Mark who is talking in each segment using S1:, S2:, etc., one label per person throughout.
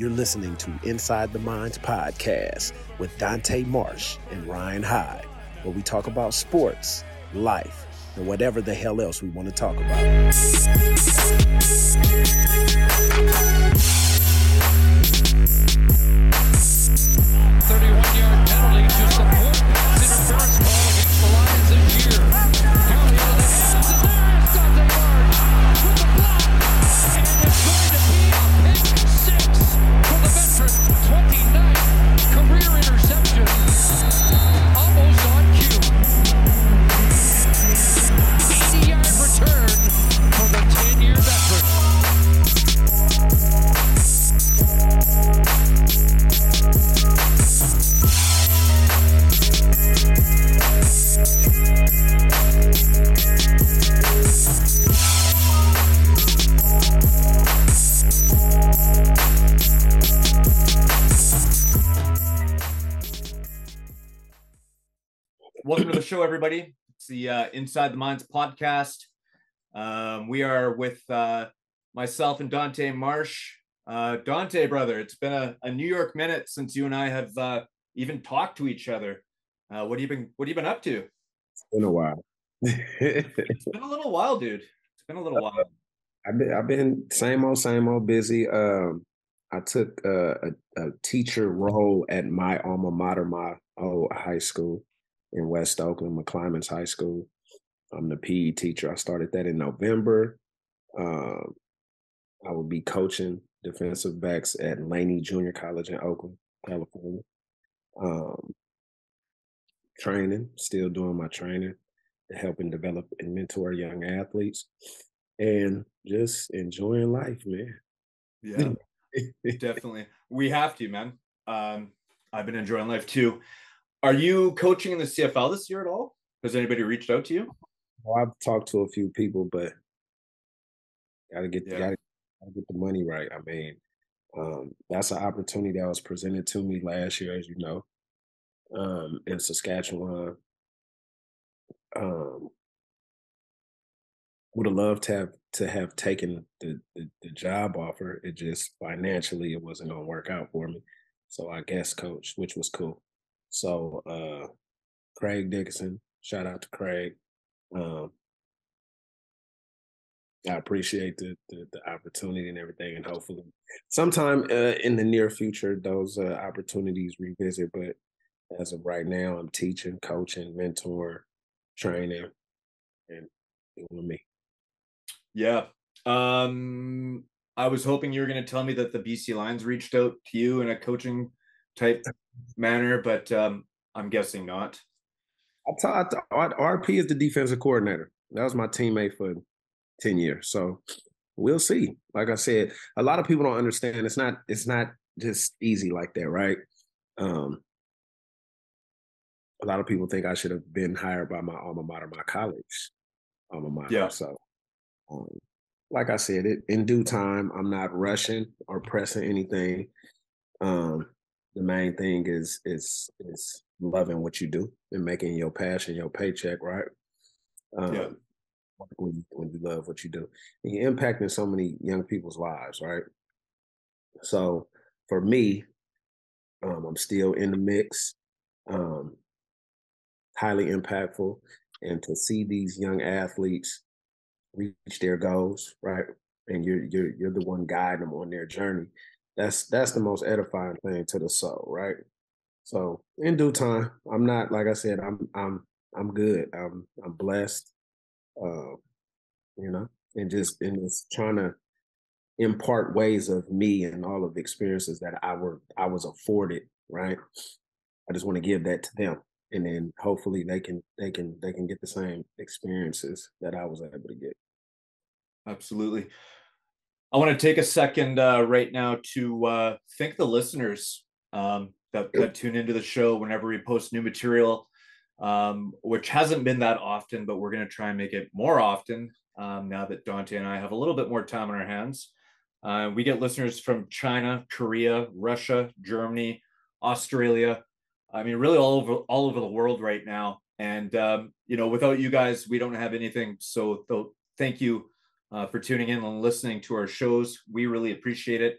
S1: You're listening to Inside the Minds podcast with Dante Marsh and Ryan Heid, where we talk about sports, life, and whatever the hell else we want to talk about.
S2: 31 yard penalty to support pass interference call against the Lions this year. 29th career interception.
S3: Show, everybody. It's the uh, Inside the Minds podcast. Um, we are with uh, myself and Dante Marsh. Uh, Dante, brother, it's been a, a New York minute since you and I have uh, even talked to each other. Uh, what have you been What have you been up to?
S4: been a while.
S3: It's been a little while, dude. It's been a little while.
S4: I've been I've been same old same old busy. Um, I took uh, a, a teacher role at my alma mater, my old high school in West Oakland, McClymonds High School. I'm the PE teacher. I started that in November. Um, I will be coaching defensive backs at Laney Junior College in Oakland, California. Um, training, still doing my training, helping develop and mentor young athletes, and just enjoying life, man.
S3: Yeah, definitely. We have to, man. Um, I've been enjoying life too. Are you coaching in the CFL this year at all? Has anybody reached out to you?
S4: Well, I've talked to a few people, but gotta get
S3: Yeah.
S4: gotta, gotta get the money right. I mean, um, that's an opportunity that was presented to me last year, as you know, um, in Saskatchewan. Um, would have loved to have to have taken the, the the job offer. It just financially it wasn't gonna work out for me. So I guess coach, which was cool. So uh Craig Dickenson, shout out to Craig. Um, I appreciate the, the the opportunity and everything, and hopefully, sometime uh, in the near future, those uh, opportunities revisit. But as of right now, I'm teaching, coaching, mentor, training, and doing me.
S3: Yeah. Um, I was hoping you were going to tell me that the BC Lions reached out to you in a coaching type manner, but um, I'm guessing not.
S4: I taught RP is the defensive coordinator. That was my teammate for ten years. So we'll see. Like I said, a lot of people don't understand. It's not. It's not just easy like that, right? Um, a lot of people think I should have been hired by my alma mater, my college alma mater.
S3: Yeah.
S4: So, um, like I said, it in due time. I'm not rushing or pressing anything. Um, the main thing is is is loving what you do and making your passion your paycheck, right? Um,
S3: Yeah.
S4: When you, when you love what you do, and you're impacting so many young people's lives, right? So for me, um, I'm still in the mix, um, highly impactful, and to see these young athletes reach their goals, right? And you're you're you're the one guiding them on their journey. That's that's the most edifying thing to the soul, right? So in due time, I'm not like I said, I'm I'm I'm good. I'm I'm blessed. Uh, you know, and just and just trying to impart ways of me and all of the experiences that I were I was afforded, right? I just want to give that to them. And then hopefully they can they can they can get the same experiences that I was able to get.
S3: Absolutely. I want to take a second uh, right now to uh, thank the listeners um, that, that tune into the show whenever we post new material, um, which hasn't been that often, but we're going to try and make it more often um, now that Dante and I have a little bit more time on our hands. Uh, we get listeners from China, Korea, Russia, Germany, Australia. I mean, really all over all over the world right now. And um, you know, without you guys, we don't have anything. So th- thank you uh, for tuning in and listening to our shows. We really appreciate it.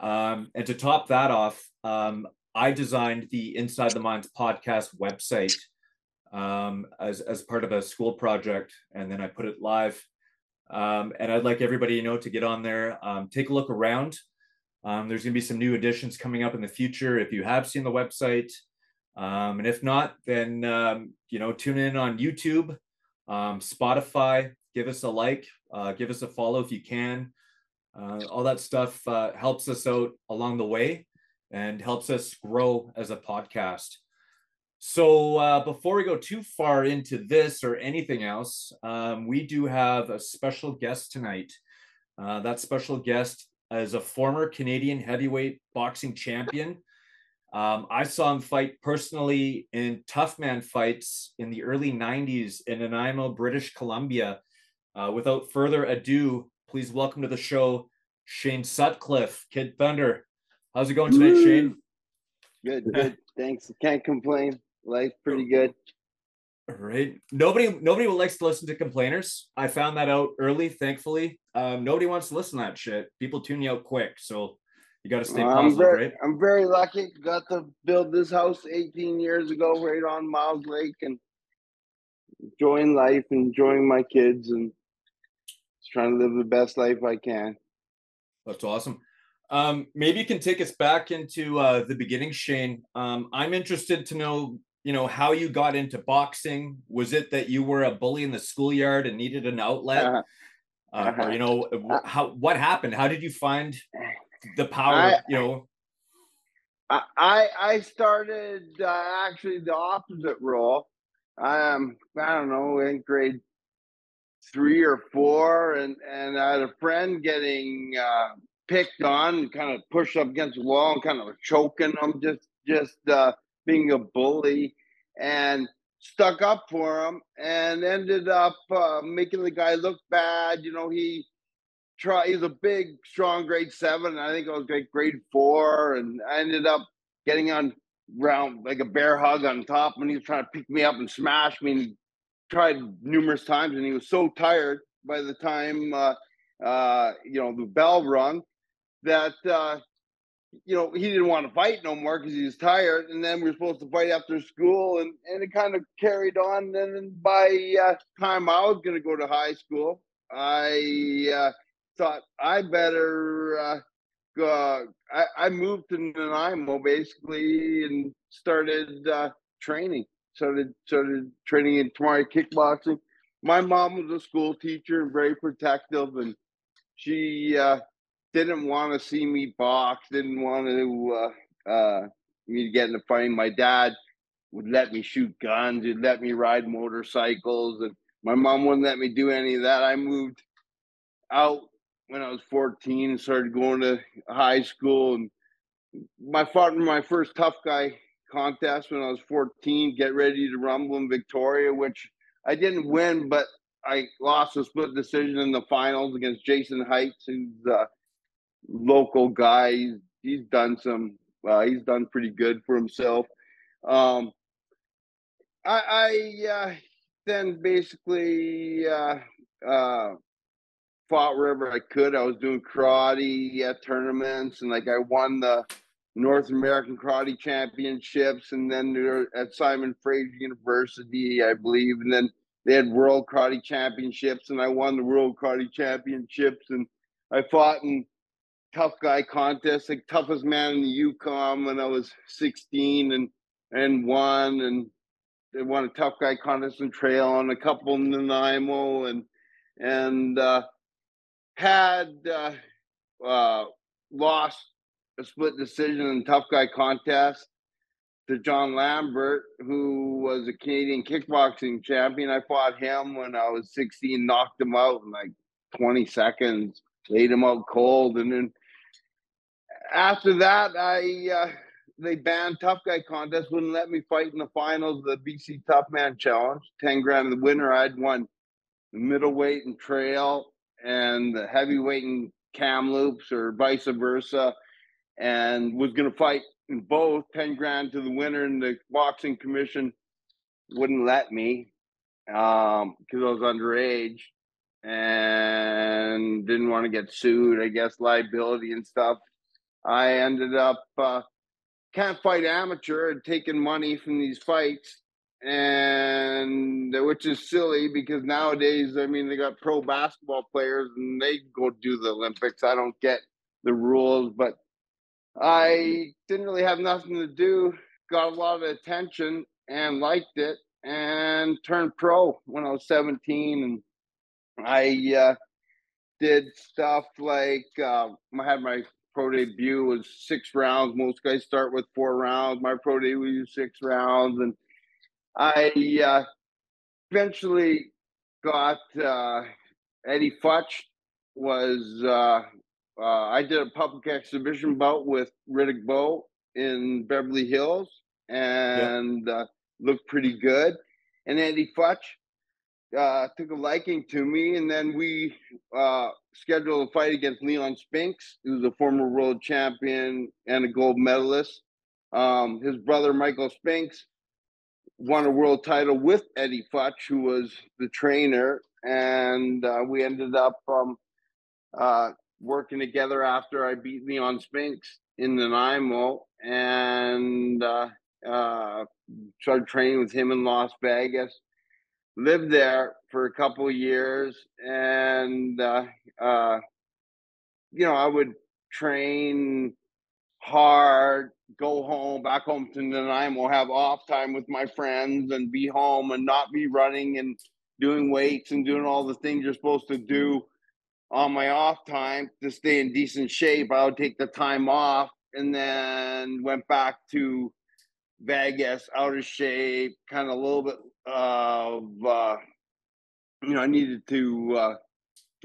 S3: Um, and to top that off, um, I designed the Inside the Minds podcast website um, as, as part of a school project, and then I put it live. Um, and I'd like everybody, you know, to get on there, um, take a look around. Um, there's going to be some new additions coming up in the future. If you have seen the website, um, and if not, then um, you know, tune in on YouTube, um, Spotify. Give us a like, uh, give us a follow if you can. Uh, all that stuff uh, helps us out along the way and helps us grow as a podcast. So uh, before we go too far into this or anything else, um, we do have a special guest tonight. Uh, that special guest is a former Canadian heavyweight boxing champion. Um, I saw him fight personally in tough man fights in the early 90s in Nanaimo, British Columbia. Uh, without further ado, please welcome to the show Shane Sutcliffe, Kid Thunder. How's it going tonight,
S5: Woo!
S3: Shane?
S5: Good, good. Thanks. Can't complain. Life's pretty good.
S3: Right. Nobody nobody likes to listen to complainers. I found that out early, thankfully. Um, nobody wants to listen to that shit. People tune you out quick. So you got to stay
S5: I'm
S3: positive,
S5: very,
S3: right?
S5: I'm very lucky. Got to build this house 18 years ago, right on Miles Lake, and enjoying life, enjoying my kids, and just trying to live the best life I can.
S3: That's awesome. Um, maybe you can take us back into uh, the beginning, Shane. Um, I'm interested to know, you know, how you got into boxing. Was it that you were a bully in the schoolyard and needed an outlet?
S5: Uh,
S3: Uh, or you know, how what happened? How did you find the power?
S5: I-
S3: you know,
S5: I I I started uh, actually the opposite role. Um, I don't know, in grade three or four, and and I had a friend getting uh, picked on, kind of pushed up against the wall, and kind of choking him, just just uh, being a bully, and stuck up for him, and ended up uh, making the guy look bad. You know, he try he's a big strong grade seven i think i was like grade four and i ended up getting on round like a bear hug on top and he was trying to pick me up and smash me and tried numerous times and he was so tired by the time uh uh you know the bell rung that uh you know he didn't want to fight no more because he was tired and then we were supposed to fight after school and and it kind of carried on and then by uh time i was going to go to high school i uh thought I better uh, go. I, I moved to Nanaimo basically and started uh, training. Started started training in Tamari kickboxing. My mom was a school teacher and very protective, and she uh, didn't want to see me box. Didn't want to uh, uh, me to get in a fight. My dad would let me shoot guns. He'd let me ride motorcycles, and my mom wouldn't let me do any of that. I moved out when I was 14 and started going to high school. And my in my first tough guy contest when I was 14, get ready to rumble in Victoria, which I didn't win, but I lost a split decision in the finals against Jason Heights, who's a local guy. He's, he's done some, uh, he's done pretty good for himself. Um, I, I uh, then basically uh, uh, fought wherever I could. I was doing karate at tournaments, and like I won the North American Karate Championships, and then there- at Simon Fraser University, I believe, and then they had World Karate Championships, and I won the World Karate Championships, and I fought in tough guy contests, like toughest man in the Yukon when I was 16, and and won, and they won a tough guy contest in trail and a couple in Nanaimo, and and uh, had uh, uh, lost a split decision in tough guy contest to John Lambert, who was a Canadian kickboxing champion. I fought him when I was 16, knocked him out in like 20 seconds, laid him out cold, and then after that, I uh, they banned tough guy contest, wouldn't let me fight in the finals of the BC Tough Man Challenge. 10 grand the winner. I'd won the middleweight and trail and the heavyweight and Kamloops or vice versa, and was going to fight in both 10 grand to the winner. And the boxing commission wouldn't let me um, because I was underage and didn't want to get sued, I guess, liability and stuff. I ended up uh, can't fight amateur and taking money from these fights, and which is silly because nowadays, I mean, they got pro basketball players and they go do the Olympics. I don't get the rules, but I didn't really have nothing to do. Got a lot of attention and liked it, and turned pro when I was 17. And I uh, did stuff like uh, I had my pro debut was six rounds. Most guys start with four rounds. My pro debut was six rounds, and I uh, eventually got uh, Eddie Futch was uh, uh, I did a public exhibition bout with Riddick Bowe in Beverly Hills and uh, looked pretty good. And Eddie Futch uh, took a liking to me, and then we uh, scheduled a fight against Leon Spinks, who's a former world champion and a gold medalist. Um, his brother Michael Spinks won a world title with Eddie Futch, who was the trainer, and uh, we ended up um, uh, working together after I beat Leon Spinks in Nanaimo and uh, uh, started training with him in Las Vegas. Lived there for a couple years, and uh, uh, you know I would train hard, go home, back home to Nanaimo, have off time with my friends, and be home and not be running and doing weights and doing all the things you're supposed to do on my off time to stay in decent shape. I would take the time off and then went back to Vegas, out of shape, kind of a little bit of, uh, you know, I needed to, uh,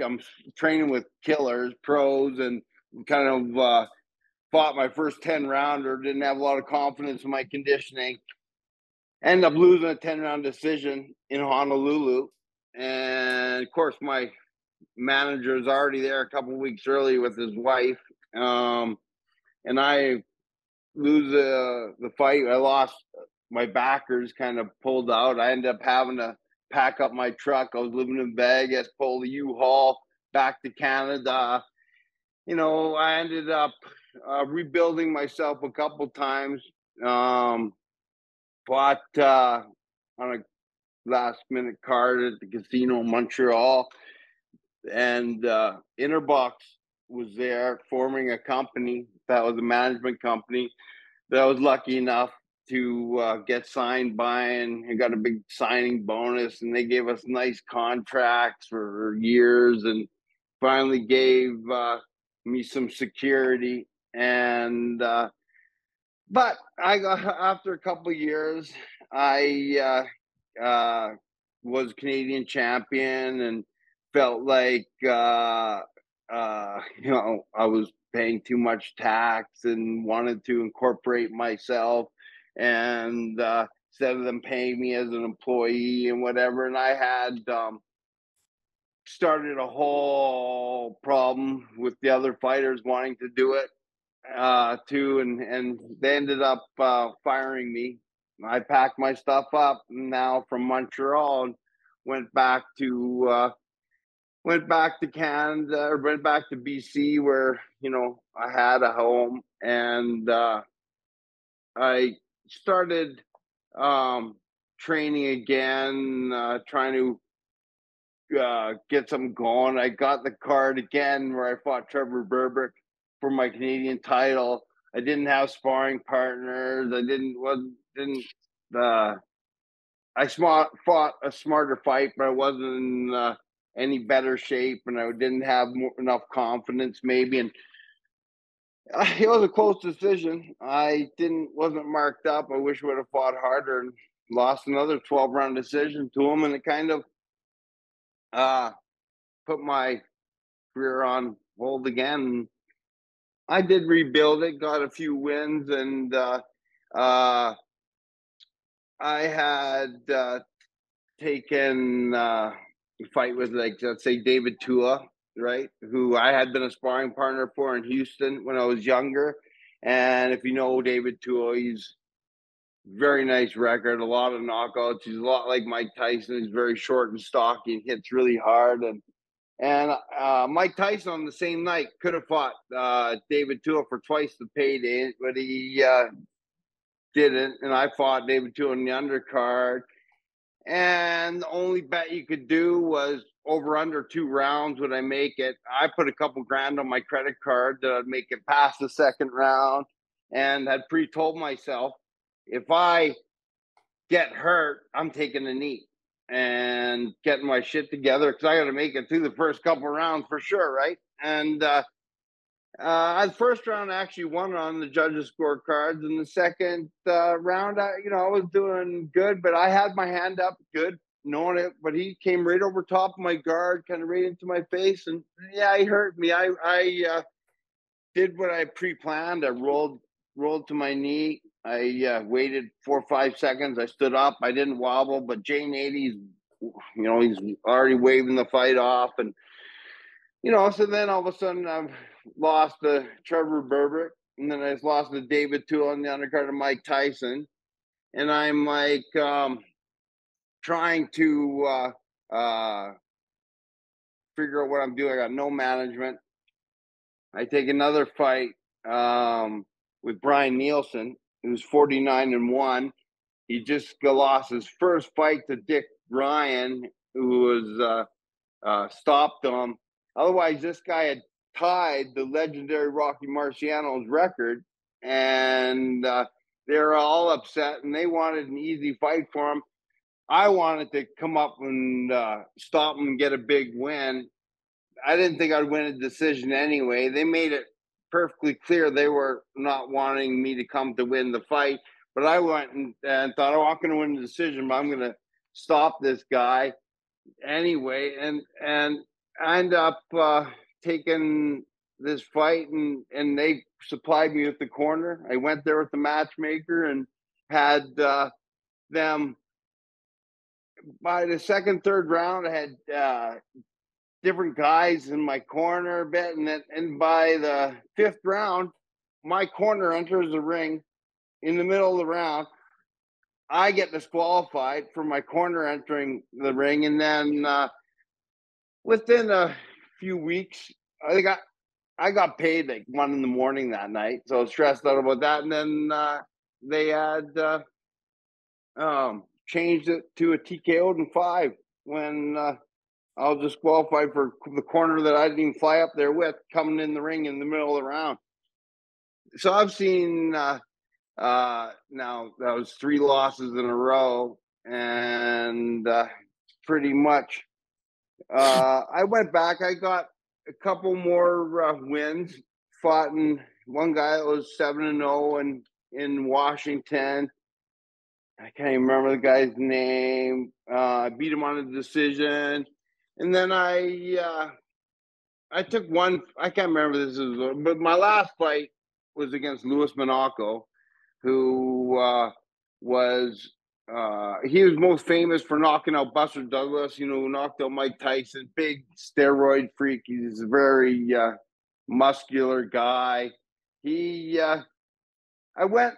S5: I'm training with killers, pros, and kind of uh, fought my first 10 rounder, didn't have a lot of confidence in my conditioning. Ended up losing a 10 round decision in Honolulu. And of course, my manager is already there a couple weeks early with his wife. Um, and I lose the the fight. I lost my backers kind of pulled out. I ended up having to pack up my truck. I was living in Vegas, pull the U-Haul back to Canada. You know, I ended up uh, rebuilding myself a couple times. Um, bought uh, on a last minute card at the casino in Montreal, and uh, Interbox was there forming a company that was a management company that I was lucky enough to uh, get signed by and got a big signing bonus and they gave us nice contracts for years and finally gave uh, me some security and uh, but I got after a couple years I uh, uh, was Canadian champion and felt like uh, you know I was paying too much tax and wanted to incorporate myself and uh, instead of them paying me as an employee and whatever and i had um, started a whole problem with the other fighters wanting to do it uh, too and and they ended up uh, firing me. I packed my stuff up now from montreal and went back to uh, went back to Canada or went back to BC where, you know, I had a home and uh, I started um, training again, uh, trying to uh, get some going. I got the card again where I fought Trevor Berbick for my Canadian title. I didn't have sparring partners. I didn't wasn't didn't uh I smart fought a smarter fight, but I wasn't uh, any better shape and I didn't have more, enough confidence maybe and it was a close decision. I didn't wasn't marked up. I wish I would have fought harder and lost another 12 round decision to him and it kind of uh put my career on hold again. I did rebuild it, got a few wins and uh uh I had uh taken uh fight with like let's say David Tua, right? Who I had been a sparring partner for in Houston when I was younger. And if you know David Tua, he's very nice record, a lot of knockouts. He's a lot like Mike Tyson. He's very short and stocky and hits really hard. And And uh, Mike Tyson on the same night could have fought uh, David Tua for twice the payday, but he uh, didn't. And I fought David Tua in the undercard. And the only bet you could do was over under two rounds would I make it. I put a couple grand on my credit card that I'd make it past the second round and had pre told myself if I get hurt, I'm taking a knee and getting my shit together because I got to make it through the first couple rounds for sure, right? And uh, uh, the first round, I actually won on the judges' scorecards. And the second uh, round, I, you know, I was doing good, but I had my hand up good, knowing it. But he came right over top of my guard, kind of right into my face, and yeah, he hurt me. I I uh, did what I pre-planned. I rolled rolled to my knee. I uh, waited four or five seconds. I stood up. I didn't wobble, but Jay Nady, you know, he's already waving the fight off. And, you know, so then all of a sudden I've lost to Trevor Berbick. And then I lost to David Tua on the undercard of Mike Tyson. And I'm like um, trying to uh, uh, figure out what I'm doing. I got no management. I take another fight um, with Brian Nielsen, who's 49 and 1. He just lost his first fight to Dick Ryan, who was uh, uh, stopped him. Otherwise, this guy had tied the legendary Rocky Marciano's record, and uh, they were all upset, and they wanted an easy fight for him. I wanted to come up and uh, stop him and get a big win. I didn't think I'd win a decision anyway. They made it perfectly clear they were not wanting me to come to win the fight. But I went and, and thought, oh, I'm going to win the decision, but I'm going to stop this guy anyway. And and I end up uh, taking this fight, and and they supplied me with the corner. I went there with the matchmaker and had uh, them by the second, third round. I had uh, different guys in my corner a bit, and then and by the fifth round, my corner enters the ring in the middle of the round. I get disqualified for my corner entering the ring, and then uh, within a few weeks, I got I got paid like one in the morning that night, so I was stressed out about that. And then uh, they had uh, um, changed it to a TKO in five when uh, I was disqualified for the corner that I didn't even fly up there with coming in the ring in the middle of the round. So I've seen uh, uh, now that was three losses in a row, and uh, pretty much uh, I went back. I got a couple more uh, wins. Fought in one guy that was seven and zero, and in Washington. I can't even remember the guy's name. Uh, I beat him on a decision and then I uh, I took one. I can't remember this is, but my last fight was against Louis Monaco, who uh, was uh, he was most famous for knocking out Buster Douglas. You know, knocked out Mike Tyson. Big steroid freak. He's a very uh, muscular guy. He uh, I went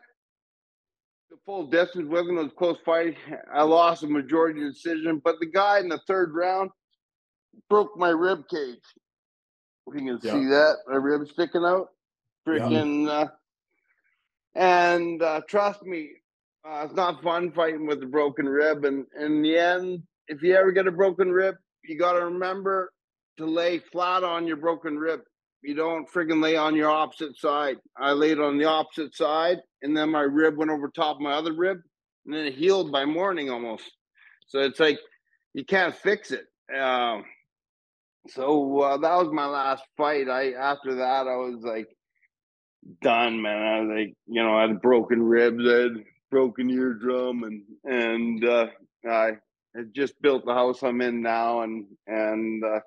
S5: the full distance with him. It was a close fight. I lost a majority decision, but the guy in the third round broke my rib cage. You can yeah. see that my rib sticking out. Freaking, yeah. uh, and uh, trust me, uh, it's not fun fighting with a broken rib. And in the end, if you ever get a broken rib, you got to remember to lay flat on your broken rib. You don't friggin' lay on your opposite side. I laid on the opposite side, and then my rib went over top of my other rib, and then it healed by morning almost. So it's like you can't fix it. Um, so uh, that was my last fight. I after that I was like done, man. I was like, you know, I had broken ribs, I had broken eardrum, and and uh, I had just built the house I'm in now, and and uh,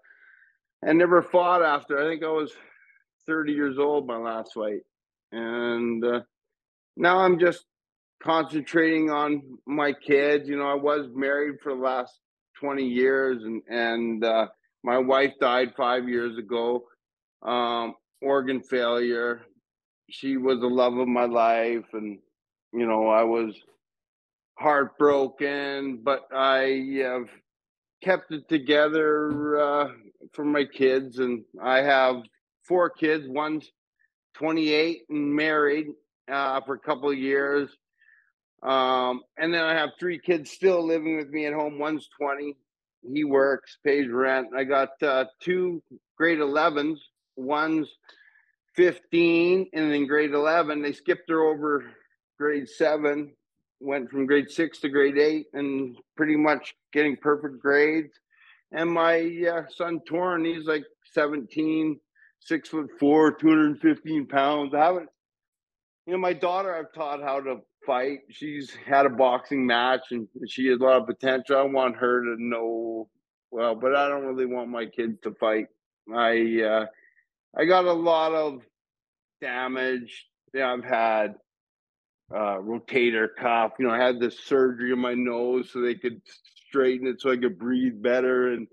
S5: and never fought after. I think I was 30 years old my last fight, and uh, now I'm just concentrating on my kids. You know, I was married for the last 20 years, and and uh, my wife died five years ago, um, organ failure. She was the love of my life, and you know I was heartbroken, but I have kept it together uh, for my kids, and I have four kids. One's 28 and married uh, for a couple of years. Um, and then I have three kids still living with me at home. One's 20. He works, pays rent. I got uh, two grade 11s. One's 15 and then grade 11. They skipped her over grade seven, went from grade six to grade eight, and pretty much getting perfect grades. And my uh, son Torrin, he's like 17, six foot four, 215 pounds. I haven't, you know, my daughter, I've taught how to fight. She's had a boxing match and she has a lot of potential. I want her to know well, but I don't really want my kids to fight. I uh, I got a lot of damage. Yeah, I've had uh, rotator cuff. You know, I had this surgery in my nose so they could straighten it so I could breathe better. And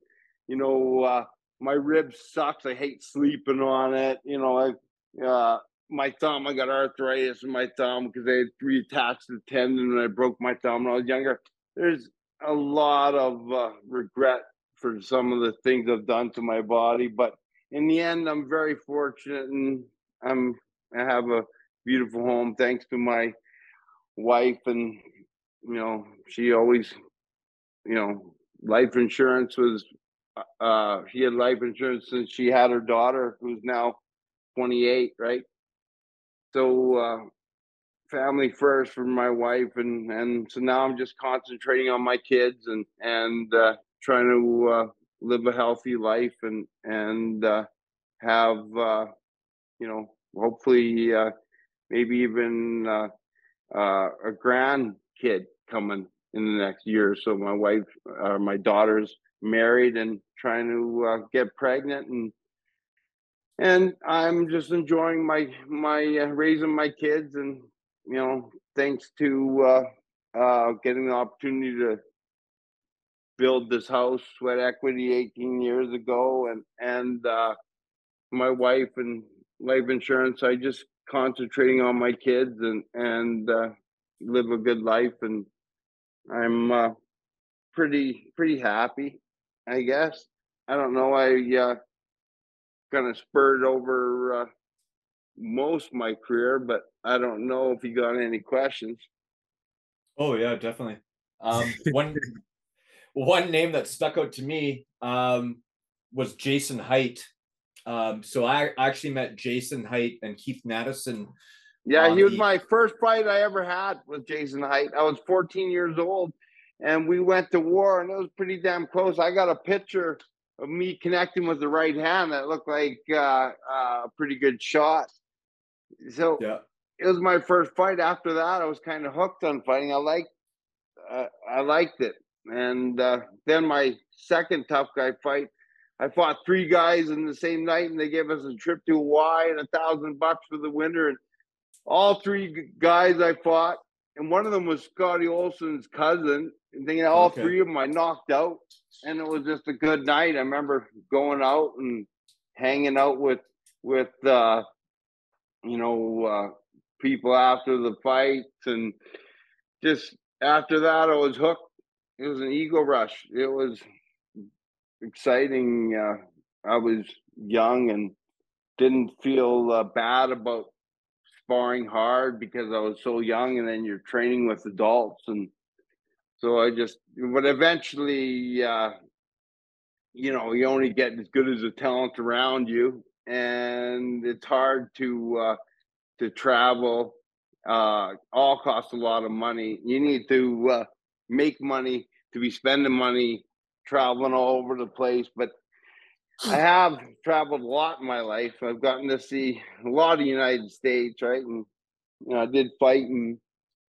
S5: you know, uh, my ribs sucks. I hate sleeping on it. You know, I uh, my thumb. I got arthritis in my thumb because I had reattached the tendon and I broke my thumb when I was younger. There's a lot of uh, regret for some of the things I've done to my body, but in the end, I'm very fortunate and I'm I have a beautiful home. Thanks to my wife and you know she always you know life insurance was uh she had life insurance since she had her daughter who's now 28 right? So uh family first for my wife and and so now i'm just concentrating on my kids and and uh trying to uh live a healthy life and and uh have uh you know hopefully uh maybe even uh uh a grandkid coming in the next year so. My wife uh, my daughter's married and trying to uh, get pregnant and and i'm just enjoying my my uh, raising my kids and you know thanks to uh uh getting the opportunity to build this house sweat equity 18 years ago and and uh my wife and life insurance i just concentrating on my kids and and uh, live a good life and i'm uh, pretty pretty happy i guess i don't know i uh kind of spurred over uh, most of my career but i don't know if you got any questions
S3: Oh yeah, definitely. Um, one one name that stuck out to me um, was Jason Height. Um, so I actually met Jason Height and Keith Madison.
S5: Yeah, he was
S3: the-
S5: my first fight I ever had with Jason Height. I was 14 years old and we went to war and it was pretty damn close. I got a picture of me connecting with the right hand that looked like uh, uh, a pretty good shot. So
S3: Yeah.
S5: it was my first fight. After that, I was kind of hooked on fighting. I liked, uh, I liked it. And uh, then my second tough guy fight, I fought three guys in the same night, and they gave us a trip to Hawaii and a thousand bucks for the winter. And all three guys I fought, and one of them was Scotty Olson's cousin. And thinking all
S3: Okay.
S5: three of them I knocked out, and it was just a good night. I remember going out and hanging out with with uh, you know uh, people after the fights, and just after that I was hooked. It was an ego rush. It was exciting. Uh, I was young and didn't feel uh, bad about sparring hard because I was so young, and then you're training with adults, and so I just. But eventually, uh, you know, you only get as good as the talent around you, and it's hard to uh, to travel. Uh, all costs a lot of money. You need to uh, make money to be spending money traveling all over the place, but I have traveled a lot in my life. I've gotten to see a lot of the United States, right? And you know, I did fight in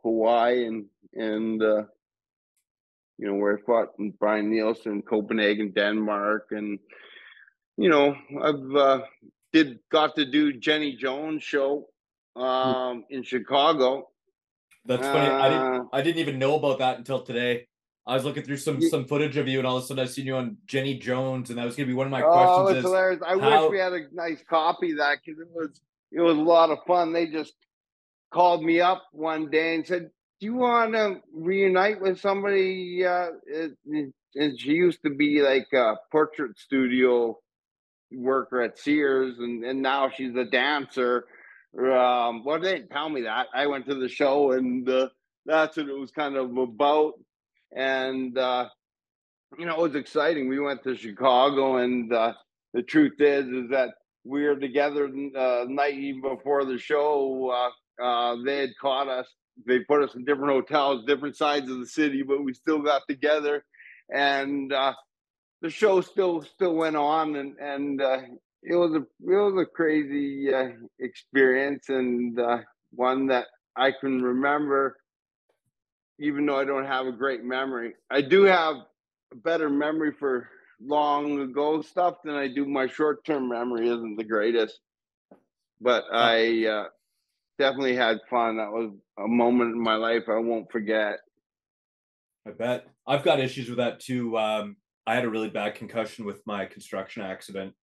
S5: Hawaii and and uh, you know where I fought in Brian Nielsen, Copenhagen, Denmark, and you know I've uh, did got to do Jenny Jones show um, in Chicago.
S3: That's funny. I didn't
S5: Uh,
S3: I didn't even know about that until today. I was looking through some
S5: Ye-
S3: some footage of you, and all of a sudden I seen you on Jenny Jones, and that was gonna be one of my
S5: oh,
S3: questions.
S5: it's hilarious! I
S3: how-
S5: wish we had a nice copy of that because it was it was a lot of fun. They just called me up one day and said, "Do you want to reunite with somebody?" Uh, and she used to be like a portrait studio worker at Sears, and and now she's a dancer. Um, well, they didn't tell me that. I went to the show, and uh, that's what it was kind of about. And uh, you know, it was exciting. We went to Chicago, and uh, the truth is, is that we were together uh, night even before the show. Uh, uh, they had caught us. They put us in different hotels, different sides of the city, but we still got together, and the show still still went on, and and it was a it was a crazy uh, experience, and uh, one that I can remember, even though I don't have a great memory. I do have a better memory for long ago stuff than I do my short term memory isn't the greatest. But I uh, definitely had fun. That was a moment in my life I won't forget.
S3: I bet. I've got issues with that too. Um, I had a really bad concussion with my construction accident.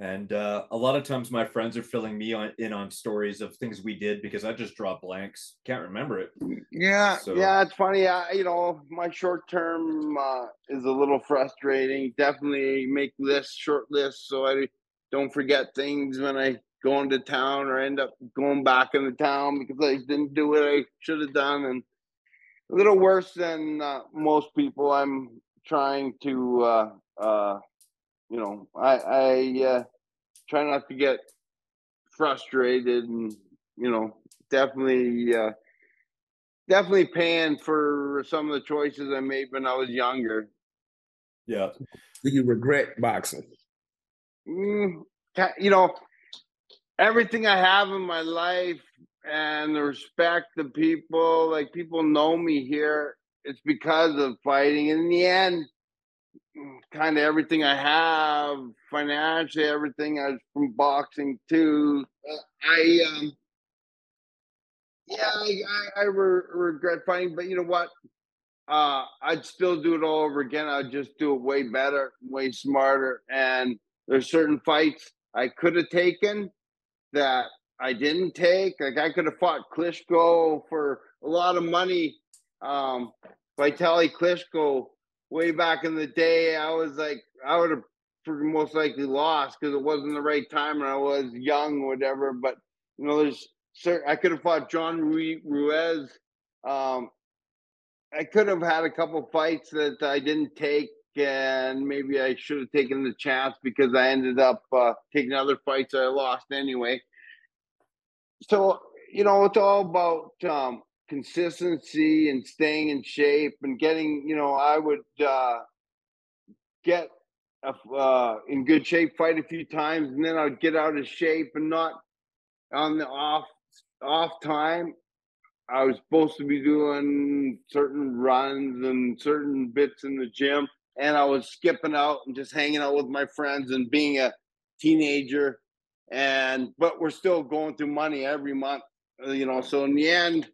S3: And uh, a lot of times my friends are filling me on, in on stories of things we did because I just draw blanks. Can't remember it.
S5: Yeah,
S3: So-
S5: yeah, it's funny. I, you know, my short term uh, is a little frustrating. Definitely make lists, short lists, so I don't forget things when I go into town or end up going back into town because I didn't do what I should have done. And a little worse than uh, most people. I'm trying to, uh, uh, you know, I, I uh, try not to get frustrated and, you know, definitely. Uh, definitely paying for some of the choices I made when I was younger.
S3: Yeah.
S4: Do you regret boxing?
S5: Mm, you know, everything I have in my life and the respect the people, like people know me here, it's because of fighting. And In the end, kind of everything I have financially, everything I from boxing too. Uh, I um, yeah, I I, I re- regret fighting, but you know what? Uh, I'd still do it all over again. I'd just do it way better, way smarter. And there's certain fights I could have taken that I didn't take. Like I could have fought Klitschko for a lot of money. Um, Vitaly Klitschko way back in the day, I was like, I would have most likely lost because it wasn't the right time and I was young or whatever. But you know, there's certain I could have fought John Ruiz. Um, I could have had a couple fights that I didn't take, and maybe I should have taken the chance because I ended up uh, taking other fights I lost anyway. So you know, it's all about um, consistency and staying in shape and getting. You know, I would uh, get a, uh, in good shape, fight a few times, and then I'd get out of shape and not on the off off time. I was supposed to be doing certain runs and certain bits in the gym, and I was skipping out and just hanging out with my friends and being a teenager. And but we're still going through money every month, uh, you know. So in the end,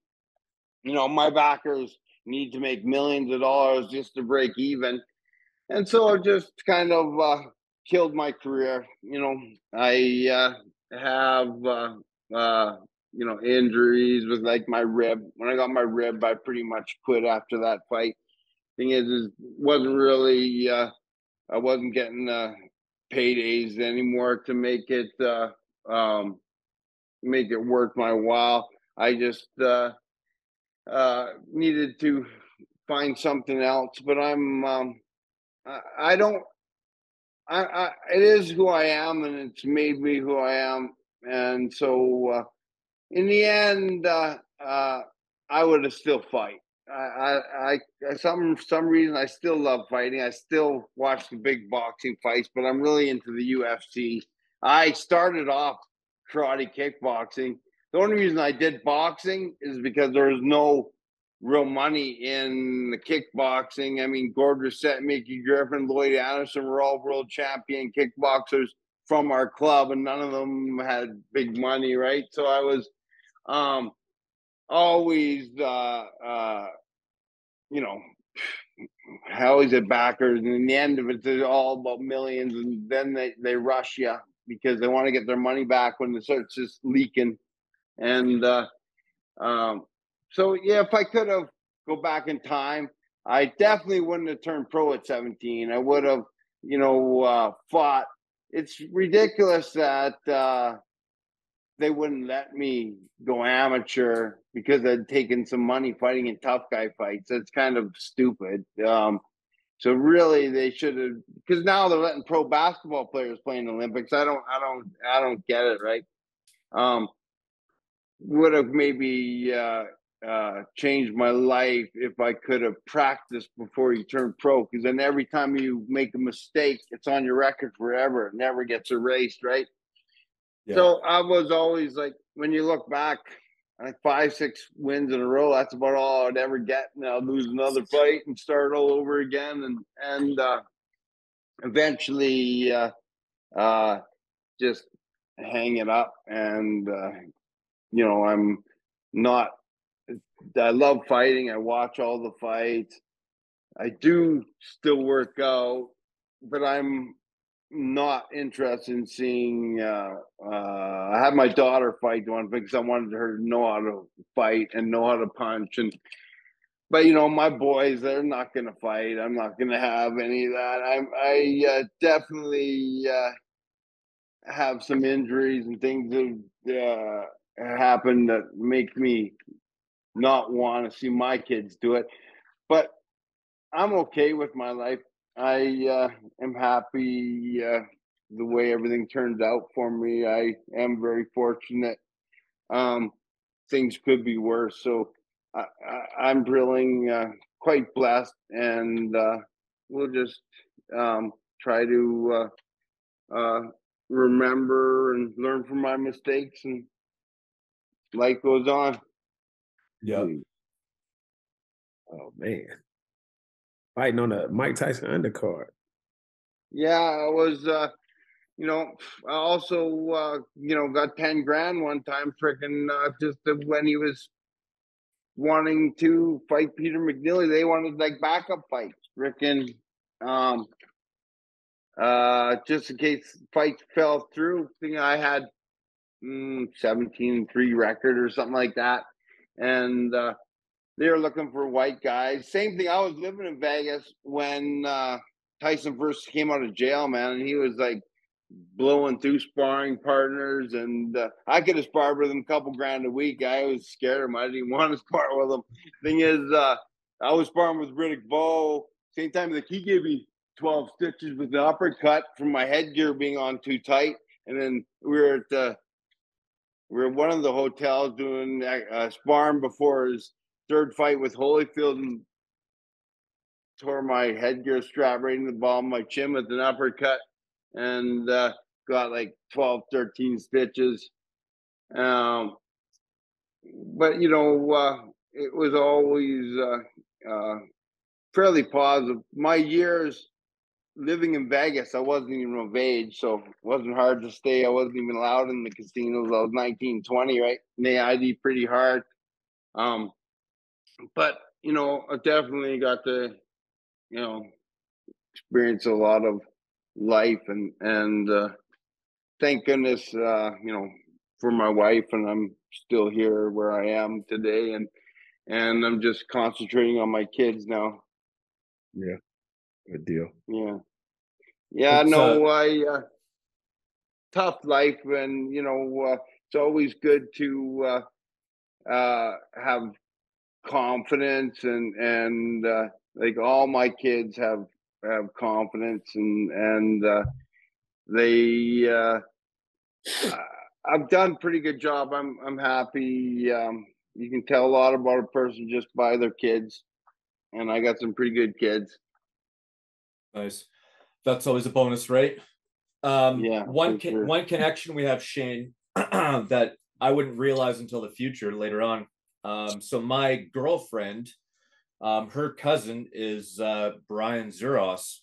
S5: you know, my backers need to make millions of dollars just to break even, and so it just kind of uh, killed my career. You know, I uh, have uh, uh, you know, injuries with like my rib. When I got my rib, I pretty much quit after that fight. Thing is, is wasn't really uh I wasn't getting uh paydays anymore to make it uh um make it worth my while. I just uh uh needed to find something else, but I'm um I, I don't I, I it is who I am and it's made me who I am and so uh in the end, uh, uh, I would have still fight. I, I, I, some some reason, I still love fighting. I still watch the big boxing fights, but I'm really into the UFC. I started off karate kickboxing. The only reason I did boxing is because there was no real money in the kickboxing. I mean, Gord Racette, Mickey Griffin, Lloyd Anderson were all world champion kickboxers from our club, and none of them had big money, right? So I was um always uh uh you know always at backers and in the end of it it's all about millions and then they they rush you because they want to get their money back when it starts just leaking and uh um so yeah if i could have go back in time i definitely wouldn't have turned pro at 17 i would have you know uh fought it's ridiculous that uh, they wouldn't let me go amateur because I'd taken some money fighting in tough guy fights. That's kind of stupid. Um, so really, they should have because now they're letting pro basketball players play in the Olympics. I don't, I don't, I don't get it. Right? Um, would have maybe uh, uh, changed my life if I could have practiced before you turn pro. Because then every time you make a mistake, it's on your record forever. It never gets erased, right?
S3: Yeah.
S5: So I was always like, when you look back, like five, six wins in a row, that's about all I'd ever get. And I'll lose another fight and start all over again. And and uh, eventually, uh, uh, just hang it up. And uh, you know, I'm not. I love fighting. I watch all the fights. I do still work out, but I'm not interested in seeing. Uh, uh, I had my daughter fight one because I wanted her to know how to fight and know how to punch. And but you know, my boys, they're not going to fight. I'm not going to have any of that. I'm, I uh, definitely uh, have some injuries and things that uh, happen that make me not want to see my kids do it. But I'm okay with my life. I uh, am happy uh, the way everything turned out for me. I am very fortunate. Um, things could be worse, so I, I'm feeling uh, quite blessed, and uh, we'll just um, try to uh, uh, remember and learn from my mistakes, and life goes on.
S3: Yeah.
S4: Oh man, fighting on a Mike Tyson undercard.
S5: Yeah, I was, uh, you know, I also, uh, you know, got 10 grand one time, freaking, uh, just when he was wanting to fight Peter McNeeley. They wanted like backup fights, freaking, um, uh, just in case fights fell through. I think I had mm, 17 3 record or something like that. And, uh, they were looking for white guys. Same thing. I was living in Vegas when uh, Tyson first came out of jail, man, and he was like blowing through sparring partners, and uh, I could have sparred with him a couple grand a week. I was scared of him. I didn't want to spar with him. Thing is, uh, I was sparring with Riddick Bowe. Same time, like he gave me twelve stitches with an uppercut from my headgear being on too tight, and then we were at the we were one of the hotels doing uh, sparring before his third fight with Holyfield and tore my headgear strap right in the ball of my chin with an uppercut and uh, got like 12, 13 stitches. Um, but, you know, uh, it was always uh, uh, fairly positive. My years living in Vegas, I wasn't even of age, so it wasn't hard to stay. I wasn't even allowed in the casinos. I was 19, 20, right? And they ID pretty hard. Um, but you know, I definitely got to, you know, experience a lot of life and and uh, thank goodness, uh, you know, for my wife, and I'm still here where I am today, and and I'm just concentrating on my kids now.
S4: Yeah, good deal.
S5: Yeah, yeah.
S3: It's,
S5: no, I uh, tough life, and you know, uh, it's always good to uh, uh, have confidence and and uh, like all my kids have have confidence and and uh, they uh, I've done pretty good job. I'm I'm happy. Um, you can tell a lot about a person just by their kids, and I got some pretty good kids.
S3: Nice. That's always a bonus, right? Um,
S5: Yeah,
S3: One con-
S5: sure.
S3: one connection we have, Shane, that I wouldn't realize until the future later on. Um, so my girlfriend, um, her cousin is uh, Brian Zuros.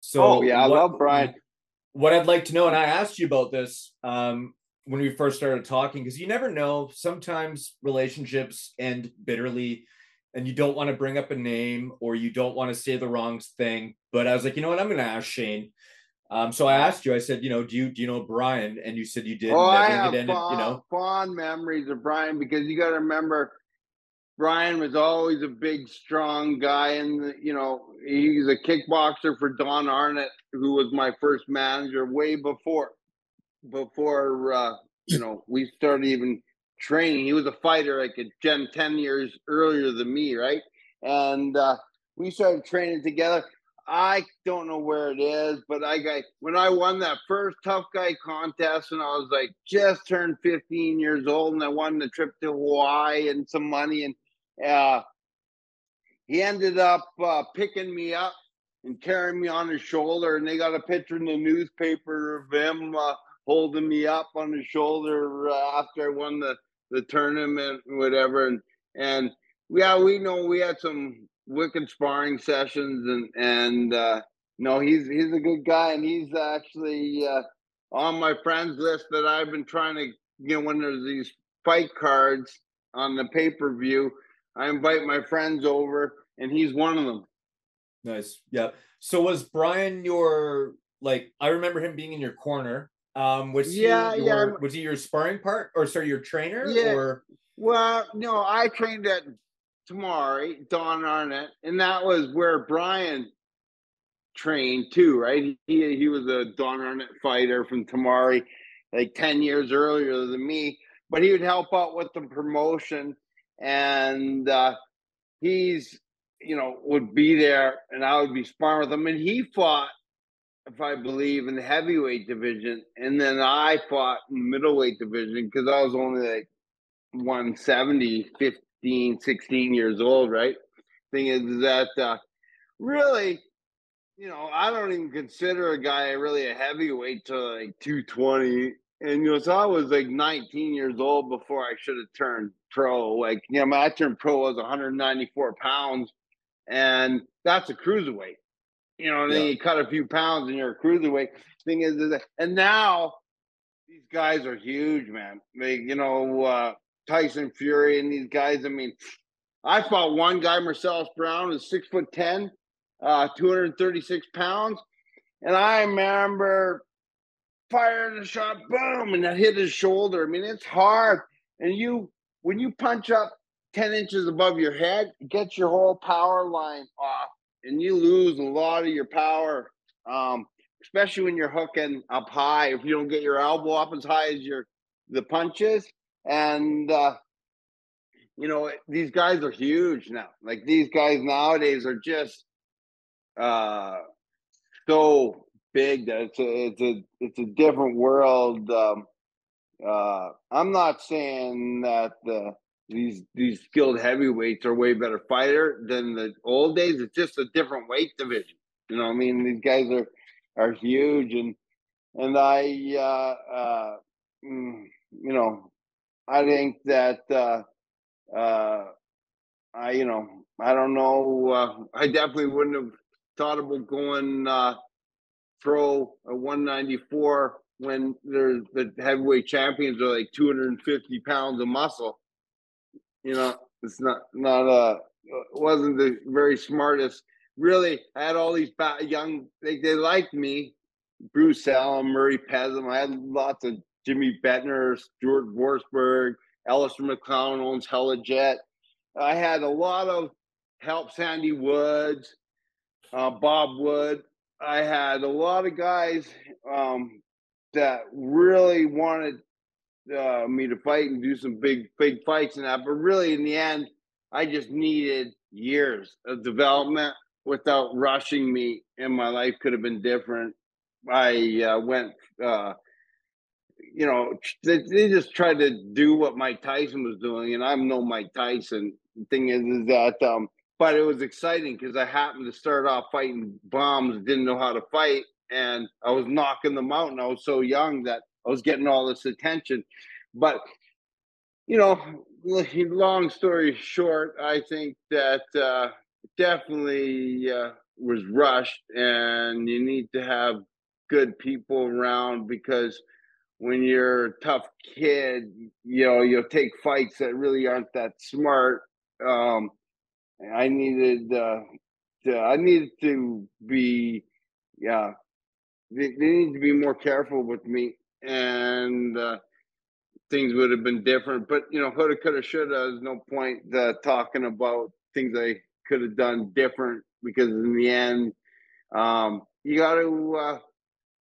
S3: So
S5: oh yeah, I
S3: what-
S5: love Brian.
S3: what I'd like to know, and I asked you about this um, when we first started talking, because you never know. Sometimes relationships end bitterly, and you don't want to bring up a name or you don't want to say the wrong thing. But I was like, you know what? I'm going to ask Shane. Um, so I asked you. I said, you know, do you do you know Brian? And you said you did.
S5: Oh, I have
S3: ended,
S5: fond,
S3: you know.
S5: fond memories of Brian because you got to remember, Brian was always a big, strong guy, and you know he's a kickboxer for Don Arnott, who was my first manager way before, before uh, you know we started even training. He was a fighter like a gen ten years earlier than me, right? And uh, we started training together. I don't know where it is, but I got when I won that first tough guy contest, and I was like just turned 15 years old, and I won the trip to Hawaii and some money, and uh, he ended up uh, picking me up and carrying me on his shoulder, and they got a picture in the newspaper of him uh, holding me up on his shoulder uh, after I won the the tournament, whatever, and and yeah, we know we had some wicked sparring sessions and and uh no he's he's a good guy and he's actually uh on my friends list that I've been trying to you know when there's these fight cards on the pay-per-view I invite my friends over and he's one of them
S3: Nice. Yeah. So was Brian your like I remember him being in your corner. Um was he
S5: Yeah, yeah,
S3: your,
S5: I'm-
S3: was he your sparring part or sorry your trainer
S5: Yeah.
S3: or
S5: Well, no, I trained at Tamari, Don Arnett, and that was where Brian trained too, right? He he was a Don Arnett fighter from Tamari, like ten years earlier than me, but he would help out with the promotion, and uh, he's you know would be there, and I would be sparring with him, and he fought. If I believe in the heavyweight division, and then I fought middleweight division because I was only like 170 15 16 years old right? Thing is that uh really you know i don't even consider a guy really a heavyweight to like 220 and you know so i was like 19 years old before i should have turned pro like you know my I turned pro I was 194 pounds and that's a cruiserweight you know and then
S3: Yeah.
S5: you cut a few pounds and you're a cruiserweight thing is, is that, and now these guys are huge, man. They, you know, uh, Tyson Fury and these guys. I mean, I fought one guy, Marcellus Brown, is six foot ten, uh, 236 pounds. And I remember firing a shot, boom, and that hit his shoulder. I mean, it's hard. And you when you punch up 10 inches above your head, it gets your whole power line off, and you lose a lot of your power. Um, especially when you're hooking up high, if you don't get your elbow up as high as your the punches. And uh, you know, these guys are huge now. Like these guys nowadays are just uh so big that it's a it's a it's a different world. Um uh I'm not saying that the these these skilled heavyweights are way better fighter than the old days. It's just a different weight division. You know, I mean, these guys are are huge, and and I, uh, uh, mm, you know, I think that uh, uh, I, you know, I don't know. Uh, I definitely wouldn't have thought about going uh, pro at 194 when there's the heavyweight champions are like 250 pounds of muscle. You know, it's not not uh wasn't the very smartest. Really, I had all these young. They they liked me. Bruce Allen, Murray Pezim. I had lots of Jimmy Bettner, Stuart Forsberg, Alistair McClown owns Helijet. I had a lot of help. Sandy Woods, uh, Bob Wood. I had a lot of guys um, that really wanted uh, me to fight and do some big, big fights and that. But really, in the end, I just needed years of development without rushing me, and my life could have been different. I uh, went, uh, you know, they, they just tried to do what Mike Tyson was doing, and I'm no Mike Tyson. The thing is, is that, um, but it was exciting because I happened to start off fighting bombs, didn't know how to fight, and I was knocking them out, and I was so young that I was getting all this attention. But you know, long story short, I think that uh, definitely uh, was rushed, and you need to have good people around because when you're a tough kid, you know, you'll take fights that really aren't that smart. Um, I needed, uh, to, I needed to be, yeah, they, they need to be more careful with me. And uh, things would have been different. But you know, coulda, coulda, shoulda. There's no point uh, talking about things I could have done different because in the end, um, you got to. Uh,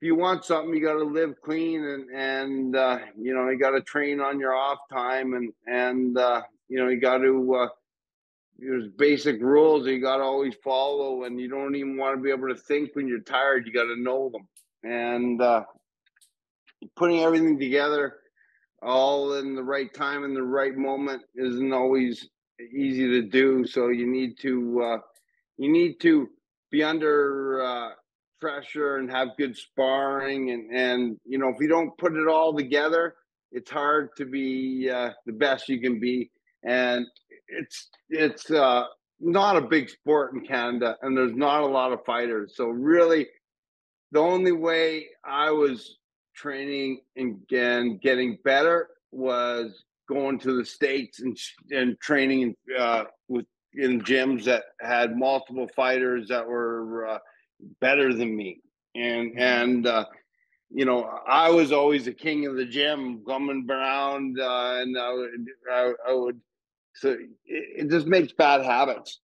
S5: if you want something, you got to live clean and and uh, you know you got to train on your off time and and uh, you know you got to. Uh, there's basic rules you got to always follow, and you don't even want to be able to think when you're tired. You got to know them, and uh, putting everything together all in the right time and the right moment isn't always easy to do. So you need to uh, you need to be under uh, pressure and have good sparring and and you know if you don't put it all together, it's hard to be uh, the best you can be. And it's it's uh, not a big sport in Canada, and there's not a lot of fighters. So really, the only way I was training and, getting better was going to the states and and training uh, with in gyms that had multiple fighters that were uh, better than me. And and uh, you know I was always the king of the gym coming around uh, and I would, I, I would so it, it, just makes bad habits.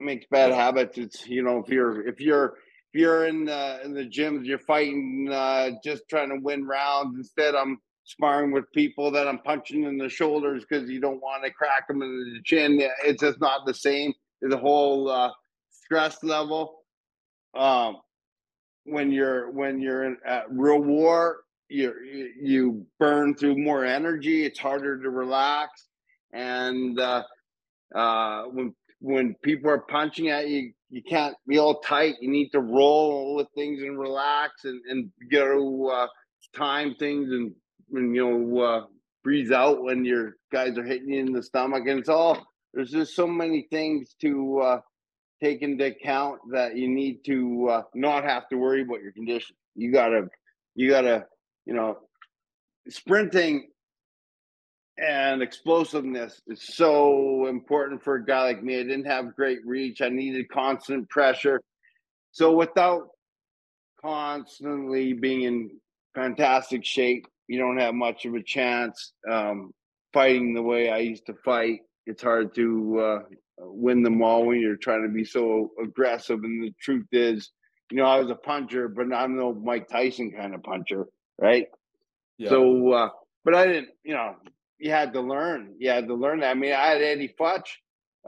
S5: It makes bad habits. It's you know if you're if you're you're in the in the gyms, you're fighting uh, just trying to win rounds. Instead, I'm sparring with people that I'm punching in the shoulders because you don't want to crack them in the chin. It's just not the same. The whole uh, stress level. Um, when you're when you're in, at real war, you you burn through more energy. It's harder to relax, and uh, uh, when when people are punching at you, you can't be all tight. You need to roll with things and relax and and to uh, time things and, and you know uh, breathe out when your guys are hitting you in the stomach. And it's all there's just so many things to uh, take into account that you need to uh, not have to worry about your condition. You gotta you gotta you know sprinting and explosiveness is so important for a guy like me. I didn't have great reach. I needed constant pressure. So without constantly being in fantastic shape, you don't have much of a chance um, fighting the way I used to fight. It's hard to uh, win them all when you're trying to be so aggressive. And the truth is, you know, I was a puncher, but I'm no Mike Tyson kind of puncher, right? Yeah. So, uh, but I didn't, you know, you had to learn. You had to learn that. I mean, I had Eddie Futch,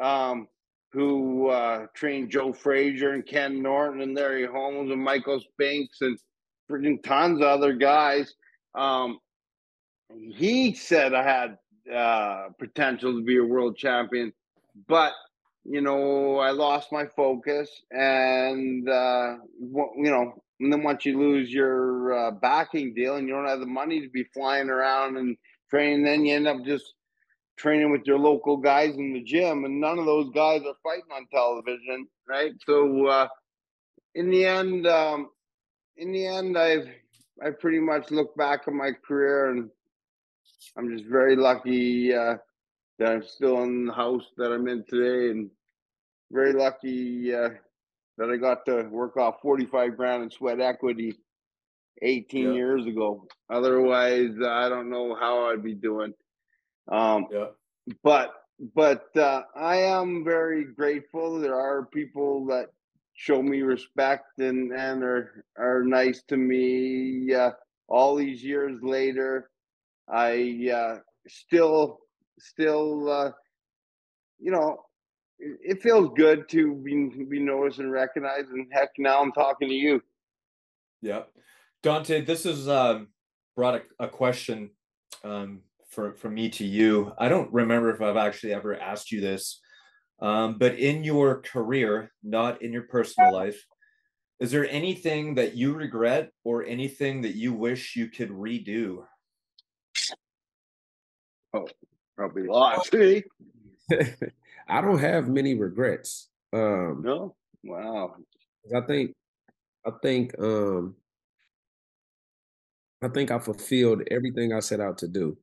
S5: um, who uh, trained Joe Frazier and Ken Norton and Larry Holmes and Michael Spinks and freaking tons of other guys. Um, he said I had uh, potential to be a world champion, but you know, I lost my focus, and uh, you know, and then once you lose your uh, backing deal and you don't have the money to be flying around and training. Then you end up just training with your local guys in the gym, and none of those guys are fighting on television, right? So uh, in the end, um, in the end, I've I pretty much look back at my career, and I'm just very lucky uh, that I'm still in the house that I'm in today, and very lucky uh, that I got to work off 45 grand in sweat equity 18 yeah. years ago. Otherwise, I don't know how I'd be doing. Um, yeah. But but uh, I am very grateful. There are people that show me respect and and are are nice to me. Uh, all these years later, I uh, still still uh, you know it, it feels good to be be noticed and recognized. And heck, now I'm talking to you.
S3: Yeah. Dante, this is um, brought a, a question um, for, from me to you. I don't remember if I've actually ever asked you this, um, but in your career, not in your personal life, is there anything that you regret or anything that you wish you could redo?
S5: Oh, probably lots.
S4: I don't have many regrets. Um,
S5: no, wow.
S4: I think, I think, um, I think I fulfilled everything I set out to do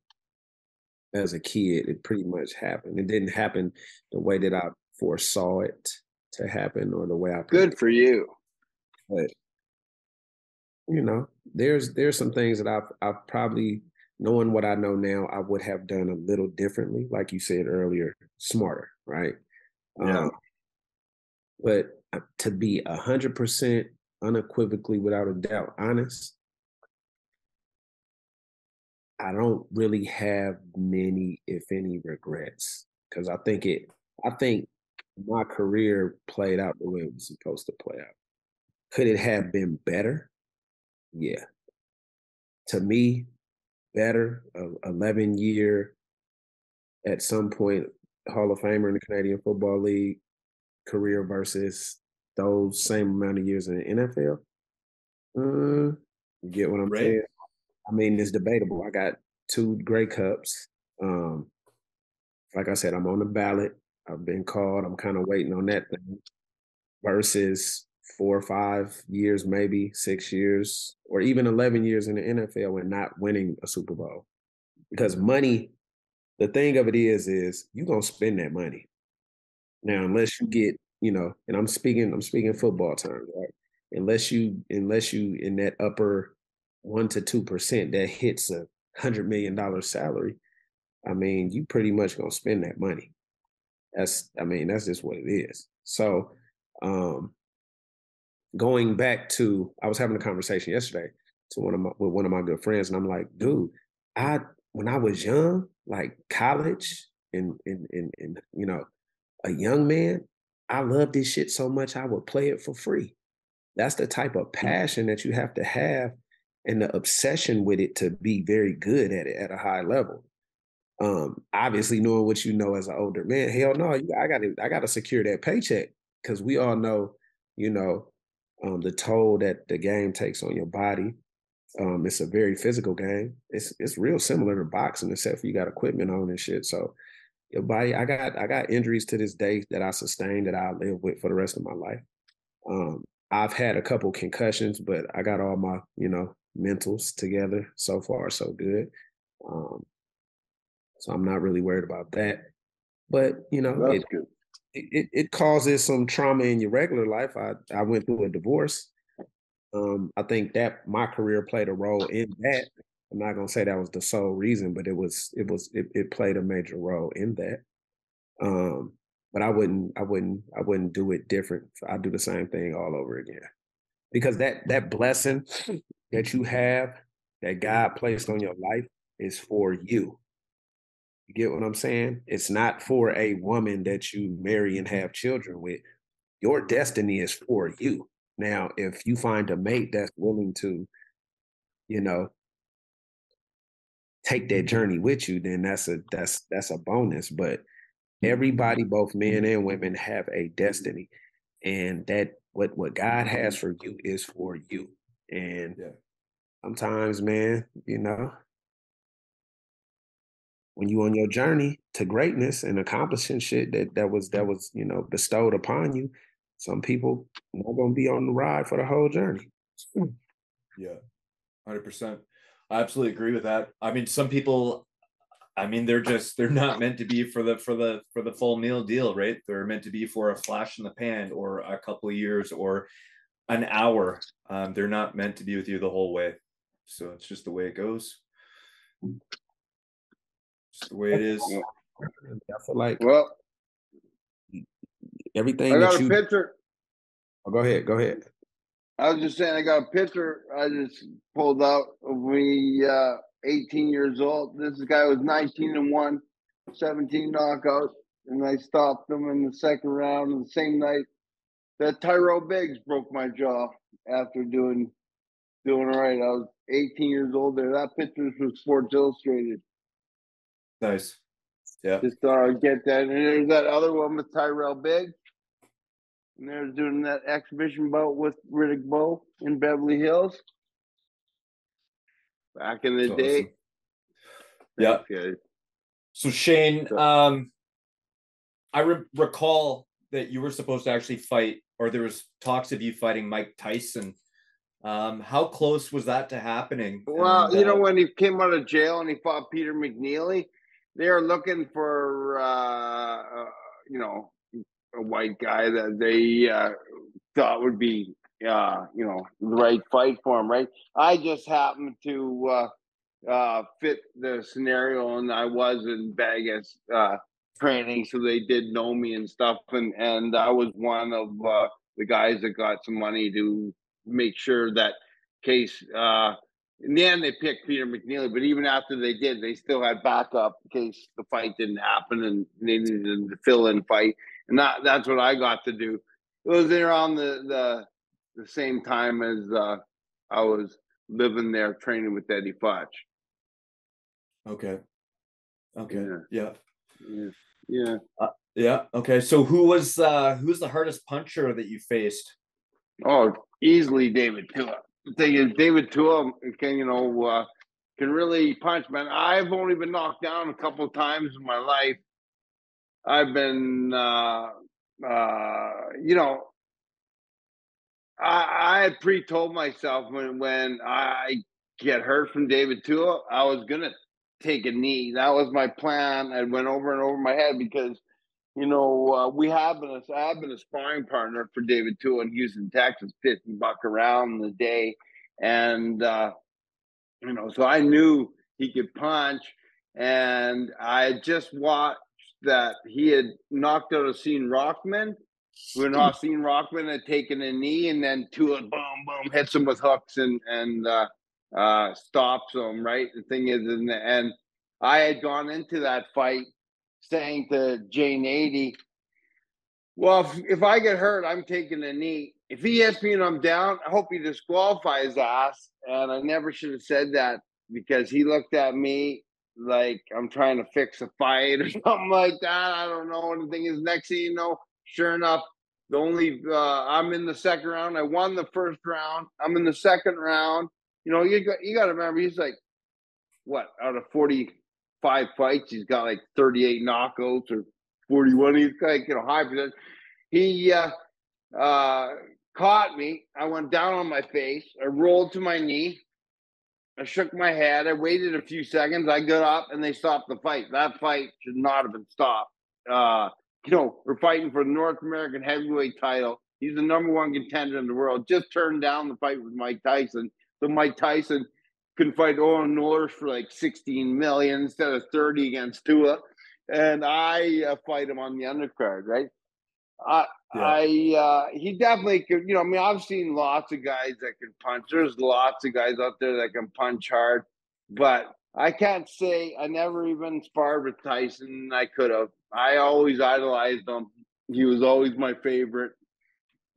S4: as a kid. It pretty much happened. It didn't happen the way that I foresaw it to happen or the way I
S5: good for you.
S4: But you know, there's there's some things that I've I've probably knowing what I know now, I would have done a little differently, like you said earlier, smarter, right?
S5: Yeah.
S4: Um, but uh, to be a hundred percent unequivocally, without a doubt, honest, I don't really have many, if any, regrets because I think it. I think my career played out the way it was supposed to play out. Could it have been better? Yeah. To me, better. A 11 year, at some point, Hall of Famer in the Canadian Football League career versus those same amount of years in the NFL. Uh, you get what I'm
S3: Right.
S4: saying? I mean, it's debatable. I got two Grey Cups. Um, like I said, I'm on the ballot. I've been called. I'm kind of waiting on that thing. Versus four or five years, maybe six years, or even 11 years in the NFL and not winning a Super Bowl. Because money, the thing of it is, is you're gonna spend that money. Now, unless you get, you know, and I'm speaking, I'm speaking football terms, right? Unless you, unless you in that upper one to two percent that hits a hundred million dollar salary, I mean, you pretty much gonna spend that money. That's, I mean, that's just what it is. So, um, going back to, I was having a conversation yesterday to one of my with one of my good friends, and I'm like, dude, I when I was young, like college and and and, and you know, a young man, I loved this shit so much I would play it for free. That's the type of passion that you have to have and the obsession with it to be very good at it at a high level. Um, obviously knowing what you know as an older man, hell no, I gotta I gotta secure that paycheck because we all know, you know, um, the toll that the game takes on your body. Um, it's a very physical game. It's it's real similar to boxing, except for you got equipment on and shit. So your body, I got I got injuries to this day that I sustained that I live with for the rest of my life. Um, I've had a couple concussions, but I got all my you know mentals together. So far, so good. Um, so I'm not really worried about that. But you know, it, it it causes some trauma in your regular life. I I went through a divorce. Um, I think that my career played a role in that. I'm not gonna say that was the sole reason, but it was it was it, it played a major role in that. Um, but I wouldn't I wouldn't I wouldn't do it different. I'd do the same thing all over again. Because that that blessing that you have that God placed on your life is for you. You get what I'm saying? It's not for a woman that you marry and have children with. Your destiny is for you. Now, if you find a mate that's willing to, you know, take that journey with you, then that's a that's that's a bonus. But everybody, both men and women, have a destiny. And that what what God has for you is for you. And
S3: Yeah.
S4: Sometimes, man, you know, when you on your journey to greatness and accomplishing shit that that was that was you know bestowed upon you, some people not gonna be on the ride for the whole journey.
S3: Yeah, hundred percent. I absolutely agree with that. I mean, some people, I mean, they're just they're not meant to be for the for the for the full meal deal, right? They're meant to be for a flash in the pan or a couple of years or an hour. Um, they're not meant to be with you the whole way. So it's just the way it goes. Just the way it is.
S4: I feel like
S5: Well,
S4: everything
S5: I got
S4: that
S5: a picture.
S4: Oh, go ahead, go ahead.
S5: I was just saying, I got a picture I just pulled out of me, uh, 18 years old. This guy was 19 and 1, 17 knockouts, and I stopped him in the second round. And the same night that Tyrell Biggs broke my jaw after doing doing all right. I was 18 years old there. That picture is from Sports Illustrated.
S3: Nice. Yeah.
S5: Just thought I'd get that. And there's that other one with Tyrell Biggs. And they're doing that exhibition bout with Riddick Bowe in Beverly Hills. Back in the
S3: That's
S5: day.
S3: awesome. Yeah.
S5: Guys.
S3: So Shane, um, I re- recall that you were supposed to actually fight, or there was talks of you fighting Mike Tyson. Um, how close was that to happening?
S5: Well,
S3: And,
S5: you know,
S3: uh,
S5: when he came out of jail and he fought Peter McNeeley, they were looking for, uh, uh, you know, a white guy that they uh, thought would be, uh, you know, the right fight for him, right? I just happened to uh, uh, fit the scenario, and I was in Vegas uh, training, so they did know me and stuff, and and I was one of uh, the guys that got some money to make sure that case. Uh, in the end, they picked Peter McNeeley, but even after they did, they still had backup in case the fight didn't happen and they needed to fill in fight. And that, that's what I got to do. It was around the the, the same time as uh, I was living there training with Eddie Futch.
S3: Okay. Okay.
S5: Yeah.
S3: Yeah.
S5: Yeah. Yeah.
S3: Yeah. Okay. So who was uh who's the hardest puncher that you faced?
S5: Oh, easily David Tua. David Tua can you know uh, can really punch, man. I've only been knocked down a couple times in my life. I've been, uh, uh, you know, I, I pre-told myself when when I get hurt from David Tua, I was gonna take a knee. That was my plan. I went over and over my head because you know, uh, we have been a, I have been a sparring partner for David Tua in Houston, Texas, pitching buck around the day, and uh, you know, so I knew he could punch, and I just watched that he had knocked out Hasim Rahman when Hasim Rahman had taken a knee, and then Tua boom boom hits him with hooks and and uh, uh, stops him. Right. The thing is, and, and I had gone into that fight saying to Jay Nady, well, if, if I get hurt, I'm taking a knee. If he hits me and I'm down, I hope he disqualifies ass. And I never should have said that because he looked at me like I'm trying to fix a fight or something like that. I don't know. Anything is, next thing you know, sure enough, the only uh, I'm in the second round. I won the first round. I'm in the second round. You know, you got you got to remember he's like what out of 40 five fights. He's got like 38 knockouts or 41. He's like, you know, high percent. He uh, uh, caught me. I went down on my face. I rolled to my knee. I shook my head. I waited a few seconds. I got up and they stopped the fight. That fight should not have been stopped. Uh, you know, we're fighting for the North American heavyweight title. He's the number one contender in the world. Just turned down the fight with Mike Tyson. So Mike Tyson couldn't fight Orlin Norris for like 16 million instead of 30 against Tua. And I uh, fight him on the undercard, right? I, yeah. I, uh, he definitely could, you know, I mean, I've seen lots of guys that can punch. There's lots of guys out there that can punch hard, but I can't say I never even sparred with Tyson. I could have. I always idolized him. He was always my favorite.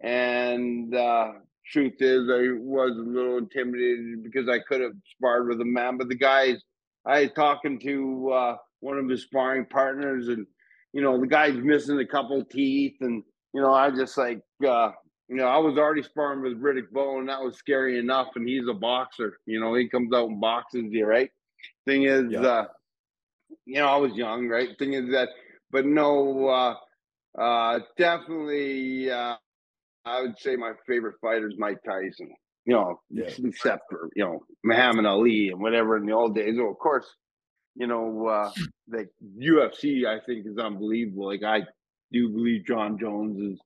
S5: And, uh, truth is, I was a little intimidated because I could have sparred with a man. But the guys, I was talking to uh, one of his sparring partners, and you know, the guy's missing a couple teeth, and you know, I just like, uh, you know, I was already sparring with Riddick Bowe, and that was scary enough. And he's a boxer, you know, he comes out and boxes you, right? Thing is, yeah. uh, you know, I was young, right? Thing is that, but no, uh, uh, definitely. Uh, I would say my favorite fighter is Mike Tyson. You know, yeah. except for you know Muhammad Ali and whatever in the old days. Oh, of course, you know uh, the UFC. I think is unbelievable. Like I do believe Jon Jones is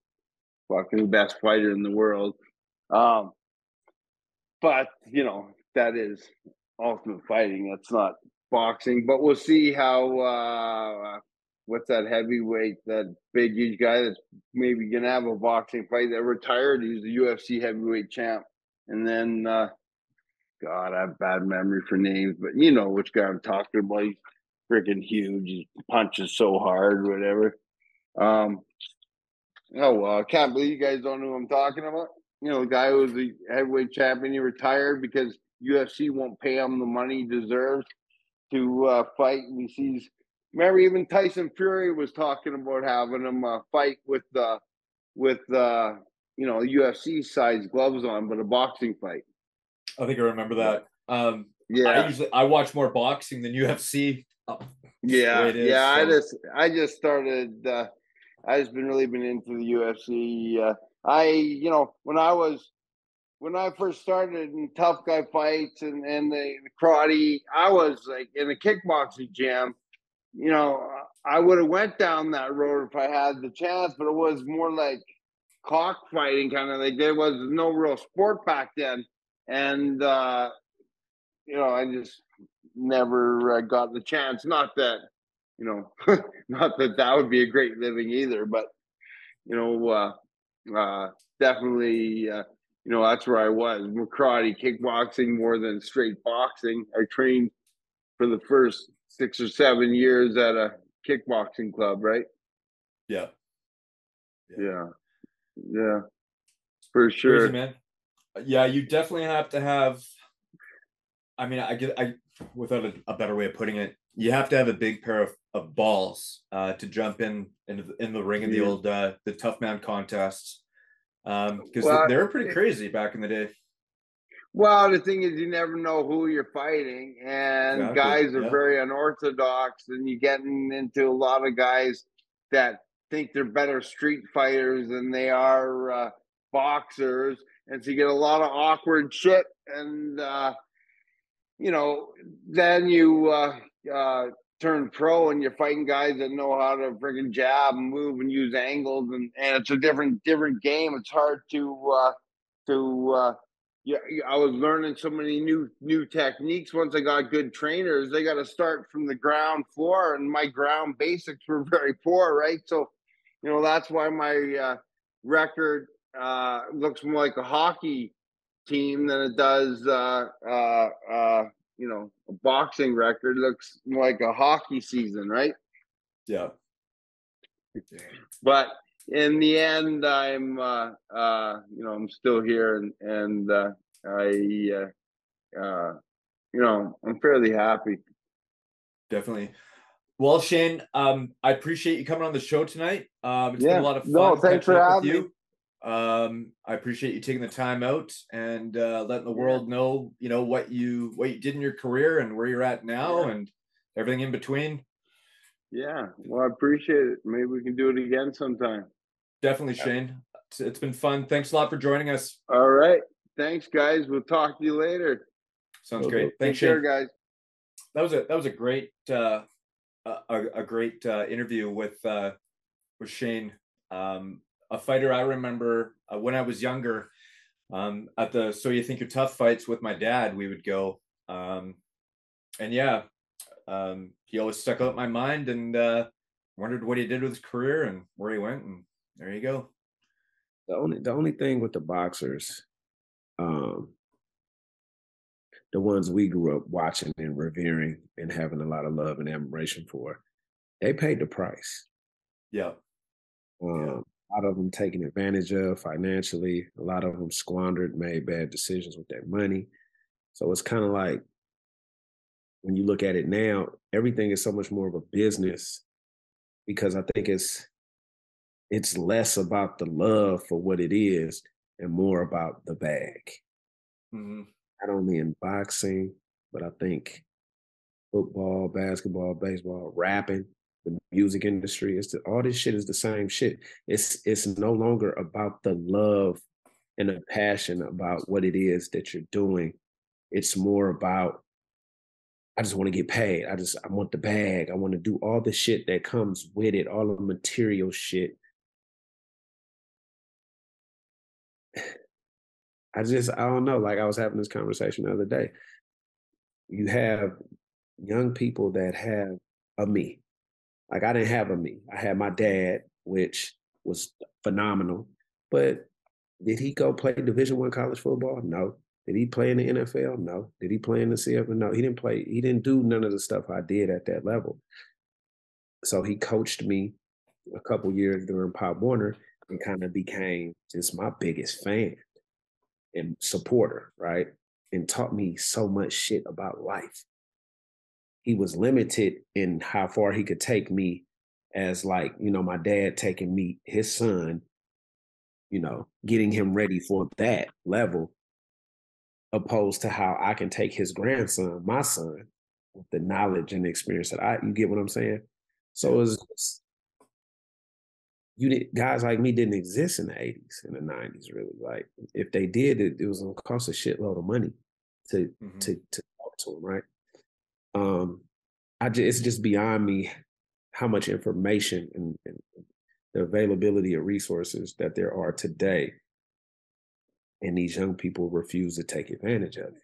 S5: fucking the best fighter in the world. Um, but you know that is ultimate fighting. That's not boxing. But we'll see how uh, what's that heavyweight, that big huge guy that's maybe gonna have a boxing fight that retired. He's the UFC heavyweight champ. And then uh God, I have bad memory for names, but you know which guy I'm talking about. He's freaking huge. He punches so hard, whatever. Um oh well, I can't believe you guys don't know who I'm talking about. You know, the guy who was the heavyweight champion, he retired because UFC won't pay him the money he deserves to uh, fight. And he sees Remember, even Tyson Fury was talking about having him uh, fight with the with uh, you know UFC size gloves on, but a boxing fight.
S3: I think I remember that. Um,
S5: yeah,
S3: I usually I watch more boxing than UFC. Oh,
S5: yeah, is, yeah. So. I just I just started. Uh, I just been really been into the UFC. Uh, I you know when I was when I first started in tough guy fights and and the, the karate, I was like in a kickboxing gym you know, I would have went down that road if I had the chance, but it was more like cockfighting kind of like there was no real sport back then. And uh, you know, I just never uh, got the chance. Not that you know, not that that would be a great living either, but you know, uh, uh, definitely, uh, you know, that's where I was. Karate, kickboxing more than straight boxing. I trained for the first six or seven years at a kickboxing club, right?
S3: Yeah.
S5: Yeah, yeah, for sure.
S3: Crazy, man. Yeah, you definitely have to have. I mean, I get I without a, a better way of putting it, you have to have a big pair of, of balls uh, to jump in into the, in the ring in the
S5: Yeah.
S3: old uh, the tough man contests because
S5: Well,
S3: they were pretty crazy back in the day.
S5: Well, the thing is, you never know who you're fighting, and
S3: Exactly,
S5: guys are
S3: yeah.
S5: very unorthodox, and you're getting into a lot of guys that think they're better street fighters than they are uh, boxers, and so you get a lot of awkward shit, and uh, you know, then you uh, uh, turn pro, and you're fighting guys that know how to friggin' jab and move and use angles, and and it's a different different game. It's hard to uh, to uh, yeah, I was learning so many new new techniques. Once I got good trainers, they got to start from the ground floor, and my ground basics were very poor, right? So, you know, that's why my uh, record uh, looks more like a hockey team than it does, uh, uh, uh, you know, a boxing record looks more like a hockey season, right?
S3: Yeah,
S5: but in the end i'm uh uh you know i'm still here and and uh i uh, uh you know i'm fairly happy
S3: definitely. Well, Shane, um, I appreciate you coming on the show tonight. Um, it's been
S5: Yeah.
S3: a lot of fun.
S5: No, thanks for having me.
S3: you. Um, I appreciate you taking the time out and uh, letting the world know, you know, what you what you did in your career and where you're at now
S5: Yeah.
S3: and everything in between.
S5: yeah well i appreciate it maybe we can do it again sometime
S3: Definitely, Shane. It's, it's been fun. Thanks a lot for joining us.
S5: all right thanks guys we'll talk to you later
S3: Sounds great.
S5: take
S3: Thanks,
S5: care
S3: Shane.
S5: guys
S3: That was a that was a great uh, a, a- a great uh, interview with uh, with Shane, um, a fighter I remember uh, when I was younger. Um, at the so you think you're tough fights with my dad, we would go, um, and yeah, um, he always stuck out in my mind, and uh, wondered what he did with his career and where he went, and there you go.
S4: The only the only thing with the boxers, um, the ones we grew up watching and revering and having a lot of love and admiration for, they paid the price.
S3: Yeah,
S4: Um, a lot of them taken advantage of financially. A lot of them squandered, made bad decisions with their money. So it's kind of like when you look at it now, everything is so much more of a business because I think it's it's less about the love for what it is and more about the bag.
S3: hmm
S4: Not only in boxing, but I think football, basketball, baseball, rapping, the music industry. It's the, all this shit is the same shit. It's it's no longer about the love and the passion about what it is that you're doing. It's more about I just want to get paid. I just I want the bag. I want to do all the shit that comes with it, all the material shit. I just I don't know. Like I was having this conversation the other day. You have young people that have a me. Like I didn't have a me. I had my dad, which was phenomenal. But did he go play Division One college football? No. Did he play in the NFL? No. Did he play in the CFL? No. He didn't play. He didn't do none of the stuff I did at that level. So he coached me a couple years during Pop Warner and kind of became just my biggest fan and supporter, right? And taught me so much shit about life. He was limited in how far he could take me as like, you know, my dad taking me, his son, you know, getting him ready for that level, opposed to how I can take his grandson, my son, with the knowledge and experience that I you get what I'm saying? So it's you did guys like me didn't exist in the 80s and the 90s really like if they did it, it was gonna cost a shitload of money to
S3: Mhm.
S4: to to talk to them right um i just it's just beyond me how much information and, and the availability of resources that there are today and these young people refuse to take advantage of it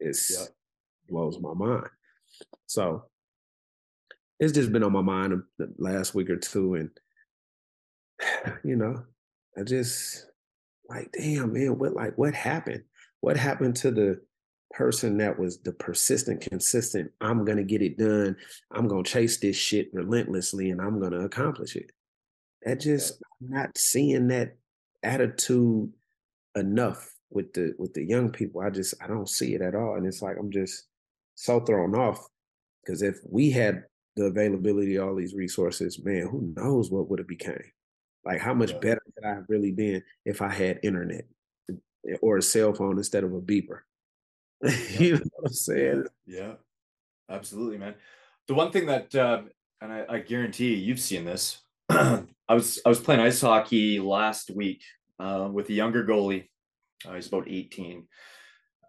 S4: it's
S3: Yeah.
S4: blows my mind So it's just been on my mind the last week or two, and you know, I just like, damn, man, what like what happened? What happened to the person that was the persistent, consistent, I'm gonna get it done, I'm gonna chase this shit relentlessly and I'm gonna accomplish it. That just I'm not seeing that attitude enough with the with the young people. I just I don't see it at all. And it's like I'm just so thrown off. Because if we had the availability of all these resources, man, who knows what would have became? Like how much better could I have really been if I had internet eh, or a cell phone instead of a beeper? you know what I'm saying?
S3: Yeah, absolutely, man. The one thing that, uh, and I, I guarantee you've seen this. I was I was playing ice hockey last week uh, with a younger goalie. Uh, he's about 18.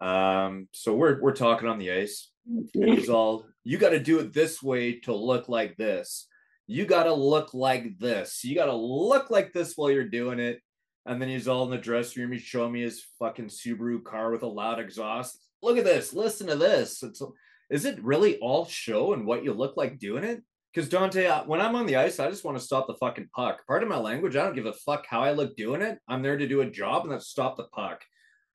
S3: Um, so we're we're talking on the ice. He's all, you got to do it this way to look like this. You got to look like this. You got to look like this while you're doing it. And then he's all in the dressing room. He's showing me his fucking Subaru car with a loud exhaust. Look at this. Listen to this. It's, is it really all show and what you look like doing it? Because Dante, when I'm on the ice, I just want to stop the fucking puck. Part of my language, I don't give a fuck how I look doing it. I'm there to do a job and that's stop the puck.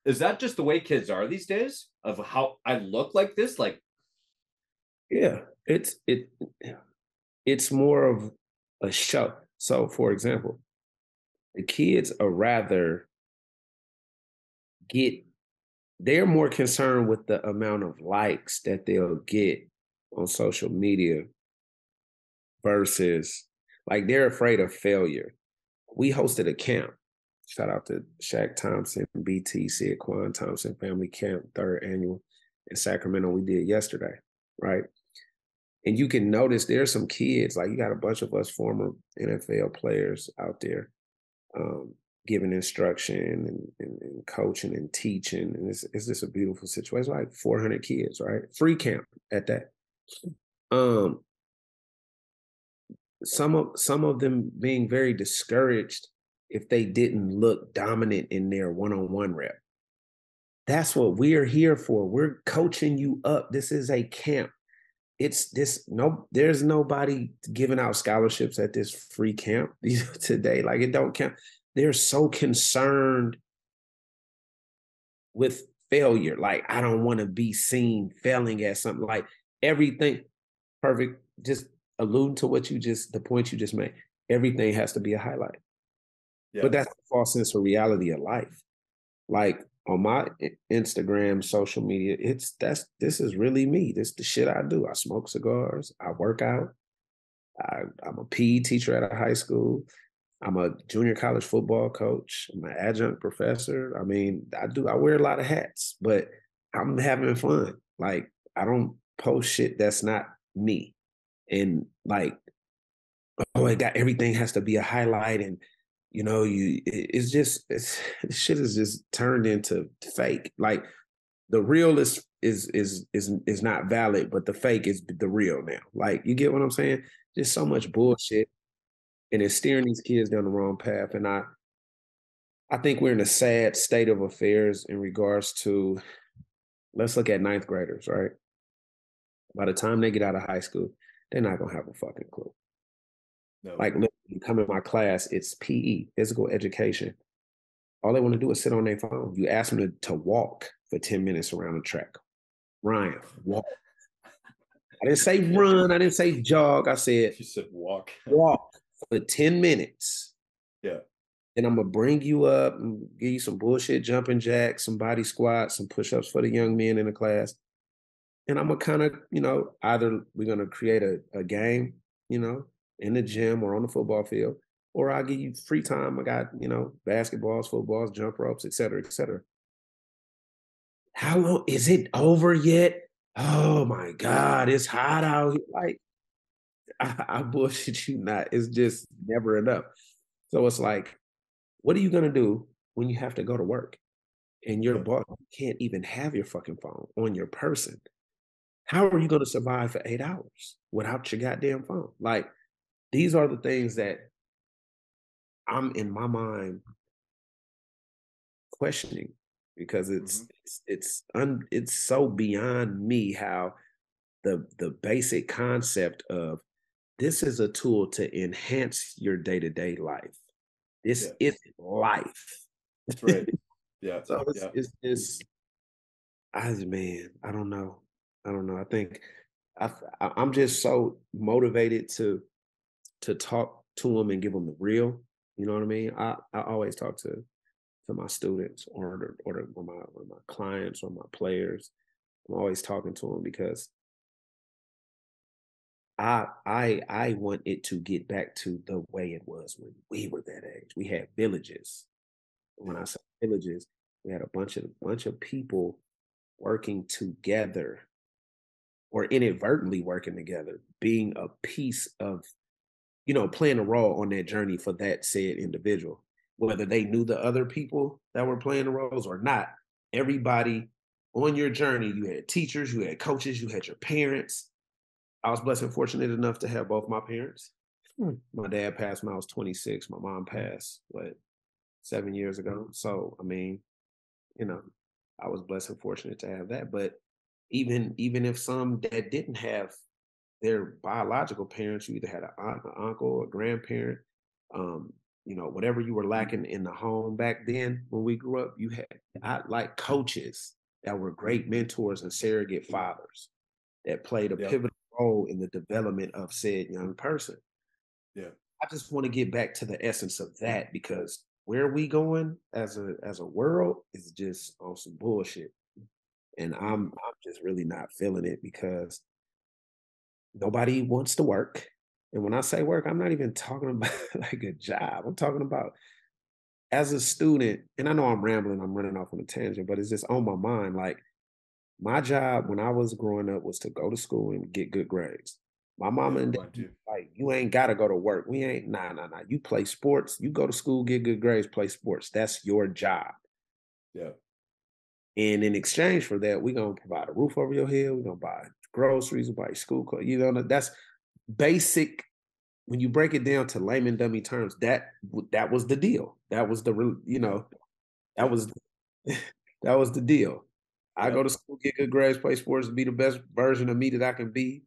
S3: Is that just the way kids are these days? Of how I look like this? Like,
S4: yeah, it's it. It's more of a show. So, for example, the kids are rather get. They're more concerned with the amount of likes that they'll get on social media versus like they're afraid of failure. We hosted a camp. Shout out to Shaq Thompson, BTC, Quan Thompson Family Camp, third annual in Sacramento. We did yesterday, right? And you can notice there's some kids, like you got a bunch of us former NFL players out there um, giving instruction and, and, and, coaching and teaching. And it's, it's just a beautiful situation. Like 400 kids, right? Free camp at that. Um, some of some of them being very discouraged if they didn't look dominant in their one-on-one rep. That's what we're here for. We're coaching you up. This is a camp. It's this no there's nobody giving out scholarships at this free camp today. Like it don't count. They're so concerned with failure. Like I don't want to be seen failing at something. Like everything perfect. Just allude to what you just the point you just made. Everything has to be a highlight. Yeah. But that's a false sense of reality of life. Like on my Instagram, social media, it's that's this is really me. This is the shit I do. I smoke cigars. I work out. I, I'm a PE teacher at a high school. I'm a junior college football coach. I'm an adjunct professor. I mean, I do. I wear a lot of hats, but I'm having fun. Like I don't post shit that's not me. And like, oh, I got everything has to be a highlight and you know, you it's just it's shit is just turned into fake. Like the real is is is is is not valid, but the fake is the real now. Like you get what I'm saying? Just so much bullshit, and it's steering these kids down the wrong path. And I, I think we're in a sad state of affairs in regards to. Let's look at ninth graders, right? By the time they get out of high school, they're not gonna have a fucking clue. No. Like, come in my class, it's PE, physical education. All they want to do is sit on their phone. You ask them to, to walk for 10 minutes around the track. Ryan, walk. I didn't say run. I didn't say jog. I said
S3: you said walk.
S4: walk for 10 minutes.
S3: Yeah.
S4: And I'm gonna bring you up and give you some bullshit jumping jacks, some body squats, some push-ups for the young men in the class. And I'm gonna kind of, you know, either we're gonna create a, a game, you know, in the gym or on the football field, or I'll give you free time. I got, you know, basketballs, footballs, jump ropes, et cetera, et cetera. How long is it over yet? Oh my God, it's hot out here. Like, I, I bullshit you not. It's just never enough. So it's like, what are you gonna do when you have to go to work and your boss can't even have your fucking phone on your person? How are you gonna survive for eight hours without your goddamn phone? Like, these are the things that I'm in my mind questioning because it's mm-hmm. it's it's un, it's so beyond me how the the basic concept of this is a tool to enhance your day-to-day life. This
S3: Yeah.
S4: is life.
S3: Right. Yeah.
S4: So it's,
S3: yeah.
S4: it's, it's I man, I don't know. I don't know. I think I I'm just so motivated to to talk to them and give them the real. You know what I mean? I, I always talk to to my students or or, or my or my clients or my players. I'm always talking to them because I I I want it to get back to the way it was when we were that age. We had villages. When I say villages, we had a bunch of bunch of people working together or inadvertently working together, being a piece of, you know, playing a role on that journey for that said individual. Whether they knew the other people that were playing the roles or not, everybody on your journey, you had teachers, you had coaches, you had your parents. I was blessed and fortunate enough to have both my parents.
S3: Hmm.
S4: My dad passed when I was 26. My mom passed, what, seven years ago. So, I mean, you know, I was blessed and fortunate to have that. But even even if some that didn't have their biological parents, you either had an aunt, an uncle, a grandparent, um, you know, whatever you were lacking in the home back then when we grew up, you had I, like coaches that were great mentors and surrogate fathers that played a
S3: Yeah.
S4: pivotal role in the development of said young person.
S3: Yeah.
S4: I just want to get back to the essence of that because where we going as a as a world is just on some bullshit. And I'm I'm just really not feeling it because nobody wants to work. And when I say work, I'm not even talking about like a job. I'm talking about as a student, and I know I'm rambling, I'm running off on a tangent, but it's just on my mind. Like my job when I was growing up was to go to school and get good grades. My mama oh, and
S3: mine
S4: dad, like, you ain't gotta go to work. We ain't nah, nah, nah. You play sports, you go to school, get good grades, play sports. That's your job.
S3: Yeah.
S4: And in exchange for that, we're gonna provide a roof over your head. We're gonna buy groceries, buy school clothes. You know, that's basic. When you break it down to layman dummy terms, that that was the deal. That was the you know, that was that was the deal. I go to school, get good grades, play sports, be the best version of me that I can be,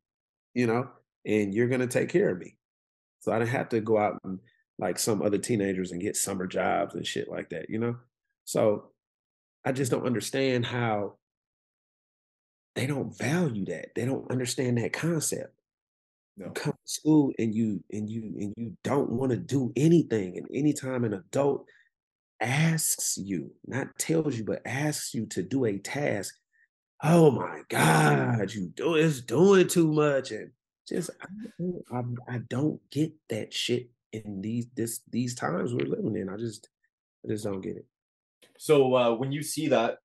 S4: you know, and you're gonna take care of me. So I didn't have to go out and like some other teenagers and get summer jobs and shit like that, you know? So I just don't understand how they don't value that. They don't understand that concept.
S3: No.
S4: You come to school and you and you and you don't want to do anything. And anytime an adult asks you, not tells you, but asks you to do a task, oh my God, you do it's doing too much. And just I, don't- I'm- I don't get that shit in these this these times we're living in. I just I just don't get it.
S3: So uh, when you see that,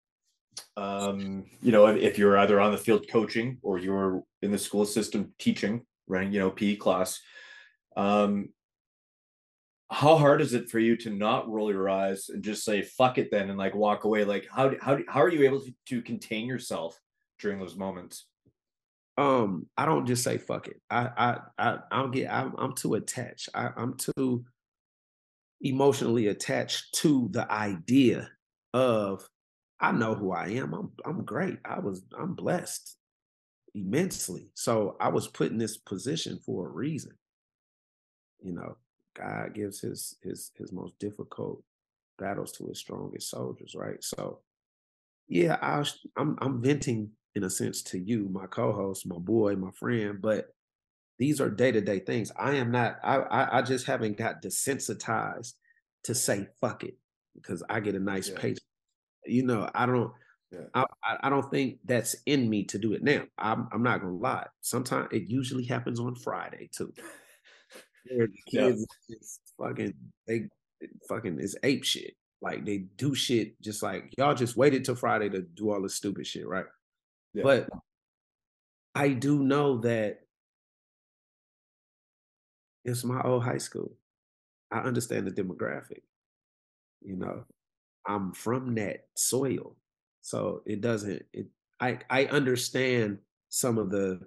S3: um, you know, if, you're either on the field coaching or you're in the school system teaching, running, you know, PE class, um, how hard is it for you to not roll your eyes and just say "fuck it" then and like walk away? Like, how how how are you able to, to contain yourself during those moments?
S4: um i don't just say fuck it i i i, I don't get I'm, I'm too attached I, i'm too emotionally attached to the idea of i know who i am i'm i'm great i was i'm blessed immensely so i was put in this position for a reason you know god gives his his his most difficult battles to his strongest soldiers right so yeah I I'm i'm venting in a sense to you, my co-host, my boy, my friend, but these are day-to-day things. I am not, I, I, I just haven't got desensitized to say fuck it because I get a nice
S3: Yeah.
S4: paycheck. You know, I don't,
S3: Yeah.
S4: I, I don't think that's in me to do it now. I'm, I'm not gonna lie. Sometimes it usually happens on Friday too. Where the
S3: Yeah.
S4: kids is fucking, they fucking is ape shit. Like they do shit just like y'all just waited till Friday to do all this stupid shit, right?
S3: Yeah.
S4: But I do know that it's my old high school. I understand the demographic. You know, I'm from that soil. So it doesn't it I I understand some of the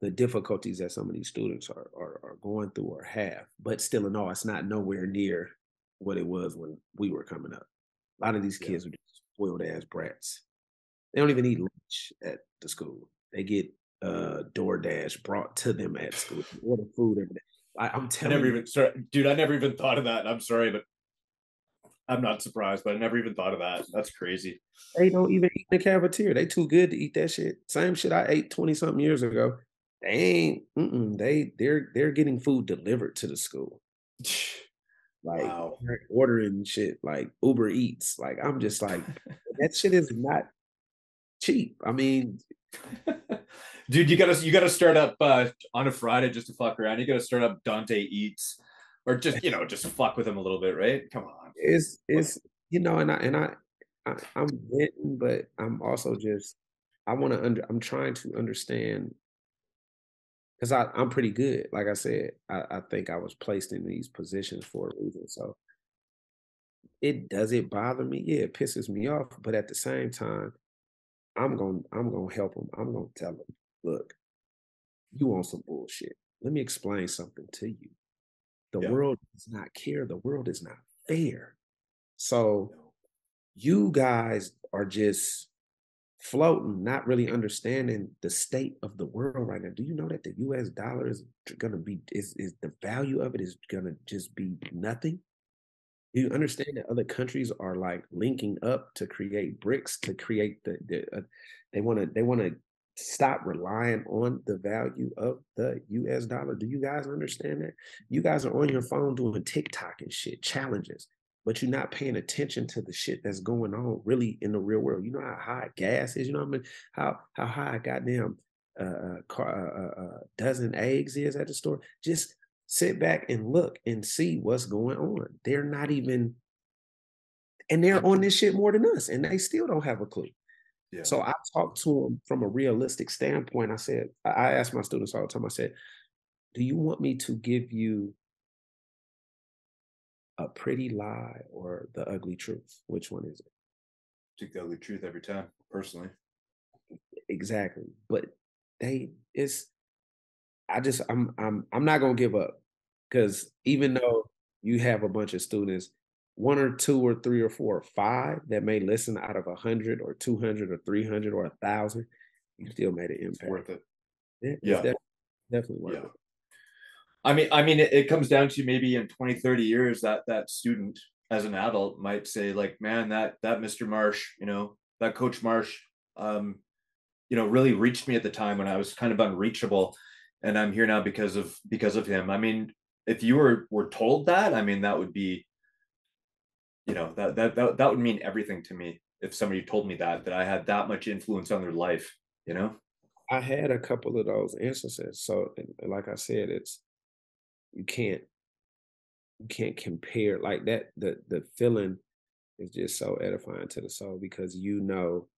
S4: the difficulties that some of these students are are, are going through or have, but still in all, it's not nowhere near what it was when we were coming up. A lot of these
S3: Yeah.
S4: kids are just spoiled ass brats. They don't even eat lunch at the school. They get uh DoorDash brought to them at school. Order food every day. I, I'm
S3: I
S4: telling
S3: never
S4: you,
S3: even sorry, dude. I never even thought of that. I'm sorry, but I'm not surprised. But I never even thought of that. That's crazy.
S4: they don't even eat in the cafeteria. They too good to eat that shit. Same shit I ate 20 something years ago. They ain't mm-mm, they they're they're getting food delivered to the school. Like
S3: Wow.
S4: ordering shit like Uber Eats. Like I'm just like that shit is not cheap. I mean,
S3: Dude, you gotta you gotta start up uh, on a Friday just to fuck around. You gotta start up Dante eats, or just you know just fuck with him a little bit, right? Come on.
S4: It's it's you know, and I and I, I I'm venting, but I'm also just I want to under I'm trying to understand because I I'm pretty good. Like I said, I, I think I was placed in these positions for a reason. So it does it bother me? Yeah, it pisses me off. But at the same time, I'm gonna I'm gonna help them. I'm gonna tell them, look, you on some bullshit. Let me explain something to you. The
S3: Yeah.
S4: world does not care. The world is not fair. So you guys are just floating, not really understanding the state of the world right now. Do you know that the US dollar is gonna be is is the value of it is gonna just be nothing? Do you understand that other countries are like linking up to create BRICS to create the, the uh, they want to they want to stop relying on the value of the US dollar. Do you guys understand that? You guys are on your phone doing TikTok and shit, challenges, but you're not paying attention to the shit that's going on really in the real world. You know how high gas is, you know what I mean? How how high goddamn uh, uh, car, uh, uh, uh, dozen eggs is at the store. Just sit back and look and see what's going on. They're not even, and they're on this shit more than us, and they still don't have a clue.
S3: Yeah.
S4: So I talked to them from a realistic standpoint. I said, I- I ask my students all the time, I said, do you want me to give you a pretty lie or the ugly truth? Which one is it?
S3: Take the ugly truth every time, personally.
S4: Exactly. But they it's I just I'm I'm I'm not gonna give up. Cause even though you have a bunch of students, one or two or three or four or five that may listen out of a hundred or two hundred or three hundred or a thousand, you still made an
S3: It's
S4: impact.
S3: worth it.
S4: Yeah, it's
S3: Yeah.
S4: def- definitely worth
S3: Yeah.
S4: it.
S3: I mean, I mean, it, it comes down to maybe in 20, 30 years that that student as an adult might say like, man, that, that Mr. Marsh, you know, that coach Marsh, um, you know, really reached me at the time when I was kind of unreachable and I'm here now because of, because of him. I mean, if you were, were told that, I mean, that would be, you know, that, that, that, that would mean everything to me. If somebody told me that, that I had that much influence on their life, you know?
S4: I had a couple of those instances. So, like I said, it's you can't you can't compare like that. The the feeling is just so edifying to the soul because you know,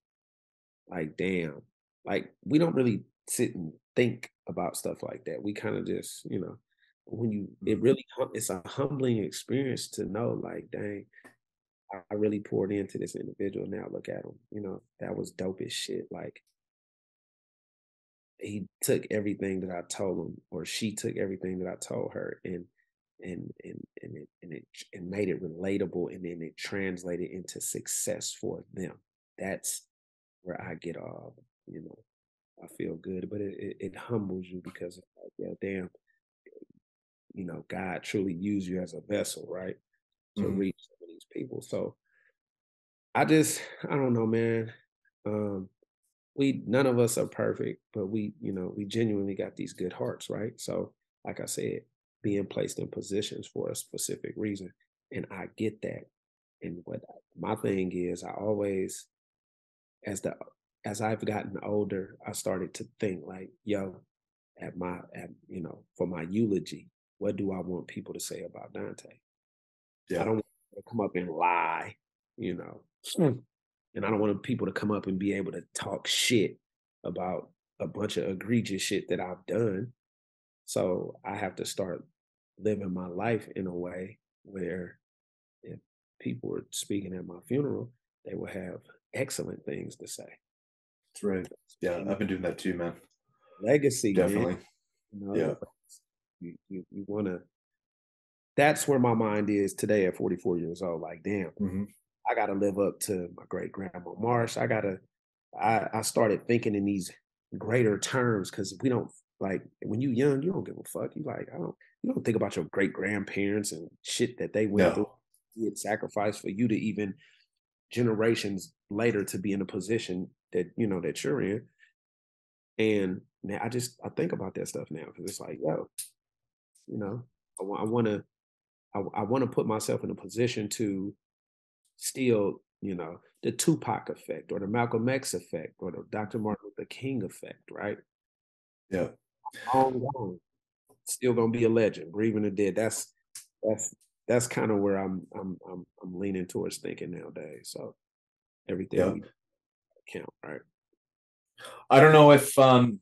S4: like, damn, like we don't really sit and think about stuff like that. We kind of just, you know, when you it mm-hmm. really it's a humbling experience to know, like, dang, I really poured into this individual. Now look at him. You know, that was dope as shit. Like he took everything that I told him, or she took everything that I told her, and and and and it and it and made it relatable, and then it translated into success for them. That's where I get all, you know, I feel good, but it it, it humbles you because it's like, yeah, damn, you know, God truly used you as a vessel, right, to
S3: Mhm.
S4: reach of people. So I just, I don't know, man. Um, we none of us are perfect, but we, you know, we genuinely got these good hearts, right? So, like I said, being placed in positions for a specific reason, and I get that. And what my thing is, I always, as the as I've gotten older, I started to think like, yo, at my, at you know, for my eulogy, what do I want people to say about Dante?
S3: Yeah.
S4: I don't want come up and lie, you know. Hmm. And I don't want people to come up and be able to talk shit about a bunch of egregious shit that I've done. So I have to start living my life in a way where if people were speaking at my funeral, they will have excellent things to say.
S3: That's right. Yeah. I've been doing that too, man.
S4: Legacy, man.
S3: Definitely.
S4: You know,
S3: Yeah.
S4: You you, you want to. That's where my mind is today at 44 years old. Like, damn,
S3: Mhm.
S4: I got to live up to my great grandma Marsh. I got to. I I started thinking in these greater terms because we don't like when you young, you don't give a fuck. You like, I don't you don't think about your great grandparents and shit that they went
S3: No.
S4: through did sacrifice for you to even generations later to be in a position that you know that you're in. And now I just I think about that stuff now because it's like, yo, you know, I, want to I, I want to put myself in a position to still, you know, the Tupac effect or the Malcolm X effect or the Dr. Martin Luther King effect, right?
S3: Yeah.
S4: Long gone, still gonna be a legend, breathing the dead. That's that's that's kind of where I'm I'm I'm I'm leaning towards thinking nowadays. So everything
S3: Yeah.
S4: count, right?
S3: I don't know if um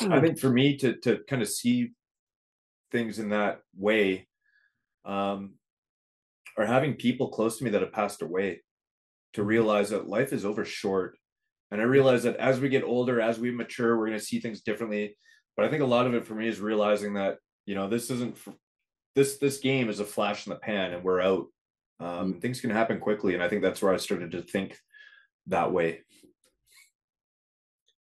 S3: I think for me to to kind of see things in that way, um, or having people close to me that have passed away, to realize that life is over short, and I realize that as we get older, as we mature, we're going to see things differently. But I think a lot of it for me is realizing that you know this isn't this this game is a flash in the pan, and we're out. Um, Things can happen quickly, and I think that's where I started to think that way.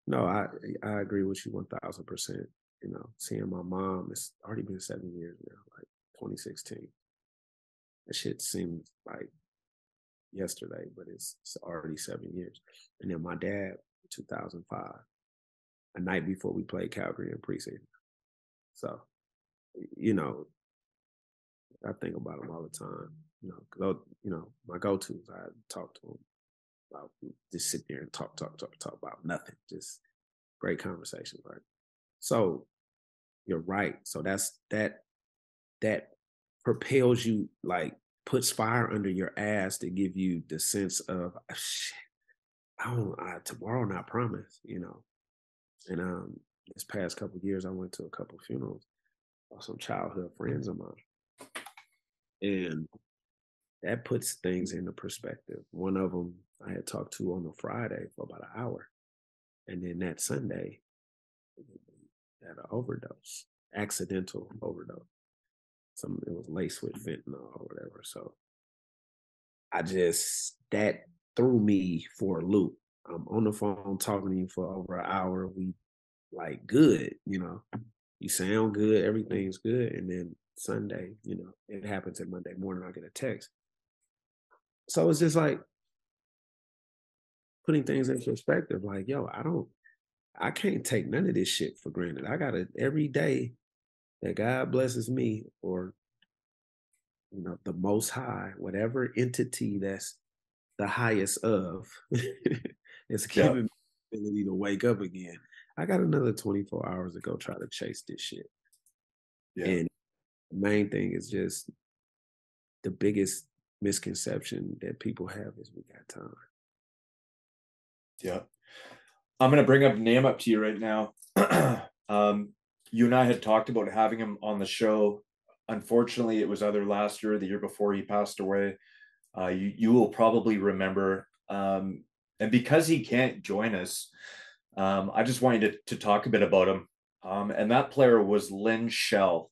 S4: No, I I agree with you one thousand percent. You know, seeing my mom, it's already been seven years now, like 2016. That shit seems like yesterday, but it's, it's already seven years. And then my dad, 2005, a night before we played Calgary in preseason. So, you know, I think about him all the time. You know, I- you know, my go-tos, I talk to him about just sit there and talk, talk, talk, talk about nothing. Just great conversation, right? So you're right. So that's that that propels you like puts fire under your ass to give you the sense of "Ah, shit. I don't I, tomorrow not promise, you know. And um this past couple years I went to a couple funerals of some childhood friends of mine. And that puts things into perspective. One of them I had talked to on a Friday for about an hour. And then that Sunday, had an overdose, accidental overdose. Some it was laced with fentanyl or whatever. So I just that threw me for a loop. I'm on the phone talking to you for over an hour. We like good, you know. You sound good, everything's good, and then Sunday, you know, it happens at Monday morning. I get a text. So it's just like putting things in perspective. Like, yo, I don't, I can't take none of this shit for granted. I gotta every day that God blesses me or you know the most high, whatever entity that's the highest of is
S3: Yeah.
S4: giving me the ability to wake up again. I got another 24 hours to go try to chase this shit.
S3: Yeah.
S4: And the main thing is just the biggest misconception that people have is we got time.
S3: Yeah. I'm going to bring up name up to you right now. um, you and I had talked about having him on the show. Unfortunately, it was either last year or the year before he passed away. Uh, you, you will probably remember. Um, and because he can't join us, um, I just wanted to, to talk a bit about him. Um, and that player was Lin Shell.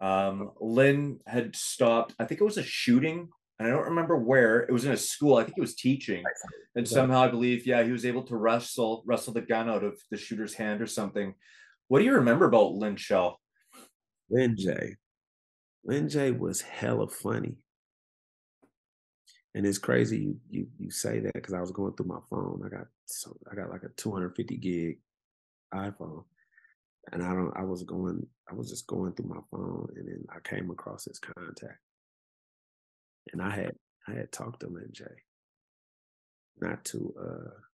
S3: Um, Lin had stopped, I think it was a shooting, and I don't remember where. It was in a school. I think he was teaching. And somehow I believe, yeah, he was able to wrestle wrestle the gun out of the shooter's hand or something. What do you remember about Lin Shell?
S4: Lin-J. Lynn J was hella funny. And it's crazy you you you say that because I was going through my phone. I got so I got like a 250 gig iPhone. And I don't I was going, I was just going through my phone and then I came across his contact. And I had I had talked to Lin-J. Not to uh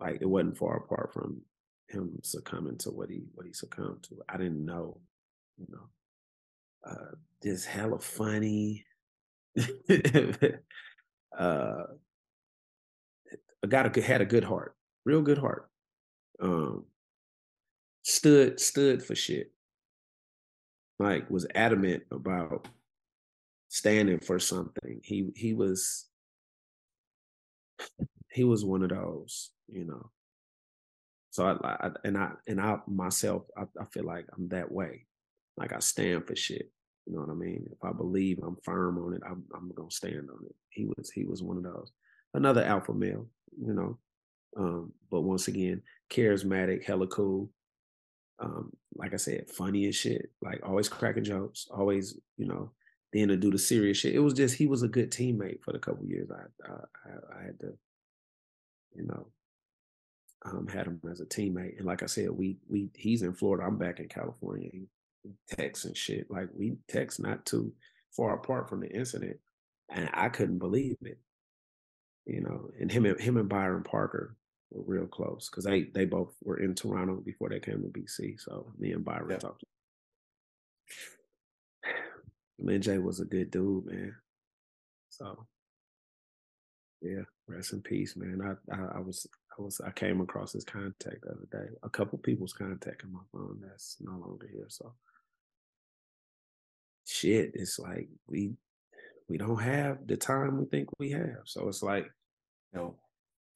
S4: like it wasn't far apart from him succumbing to what he what he succumbed to. I didn't know, you know. Uh this hella funny. uh a guy had a good heart, real good heart. Um stood stood for shit. Like was adamant about standing for something. He he was he was one of those, you know. So I, I and I and I myself, I, I feel like I'm that way. Like I stand for shit. You know what I mean? If I believe I'm firm on it, I'm, I'm gonna stand on it. He was he was one of those. Another alpha male, you know. Um, but once again, charismatic, hella cool. Um, like I said, funny as shit. Like always cracking jokes, always, you know, then to do the serious shit. It was just he was a good teammate for the couple years. I I, I had to, you know, um, had him as a teammate. And like I said, we we he's in Florida. I'm back in California. He, text and shit. Like we text not too far apart from the incident, and I couldn't believe it. You know, and him and him and Byron Parker were real close because they they both were in Toronto before they came to BC. So me and Byron
S3: Yeah.
S4: talked. Lin-J was a good dude, man. So yeah, rest in peace, man. I, I I was I I came across his contact the other day. A couple people's contact in my phone that's no longer here. So shit, it's like we we don't have the time we think we have. So it's like
S3: you know,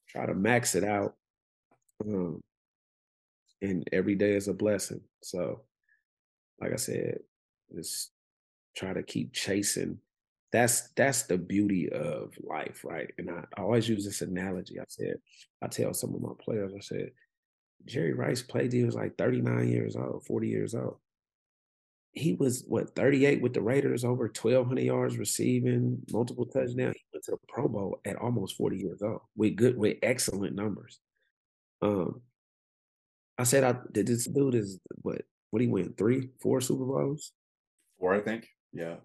S4: try to max it out. Um, and every day is a blessing. So, like I said, just try to keep chasing. That's that's the beauty of life, right? And I, I always use this analogy. I said, I tell some of my players, I said, Jerry Rice played he was like 39 years old, 40 years old. He was what 38 with the Raiders, over 1,200 yards receiving, multiple touchdowns. He went to the Pro Bowl at almost 40 years old with good, with excellent numbers. Um, I said, I this dude is what? What he win? Three, four Super Bowls?
S3: Four, I think. Yeah.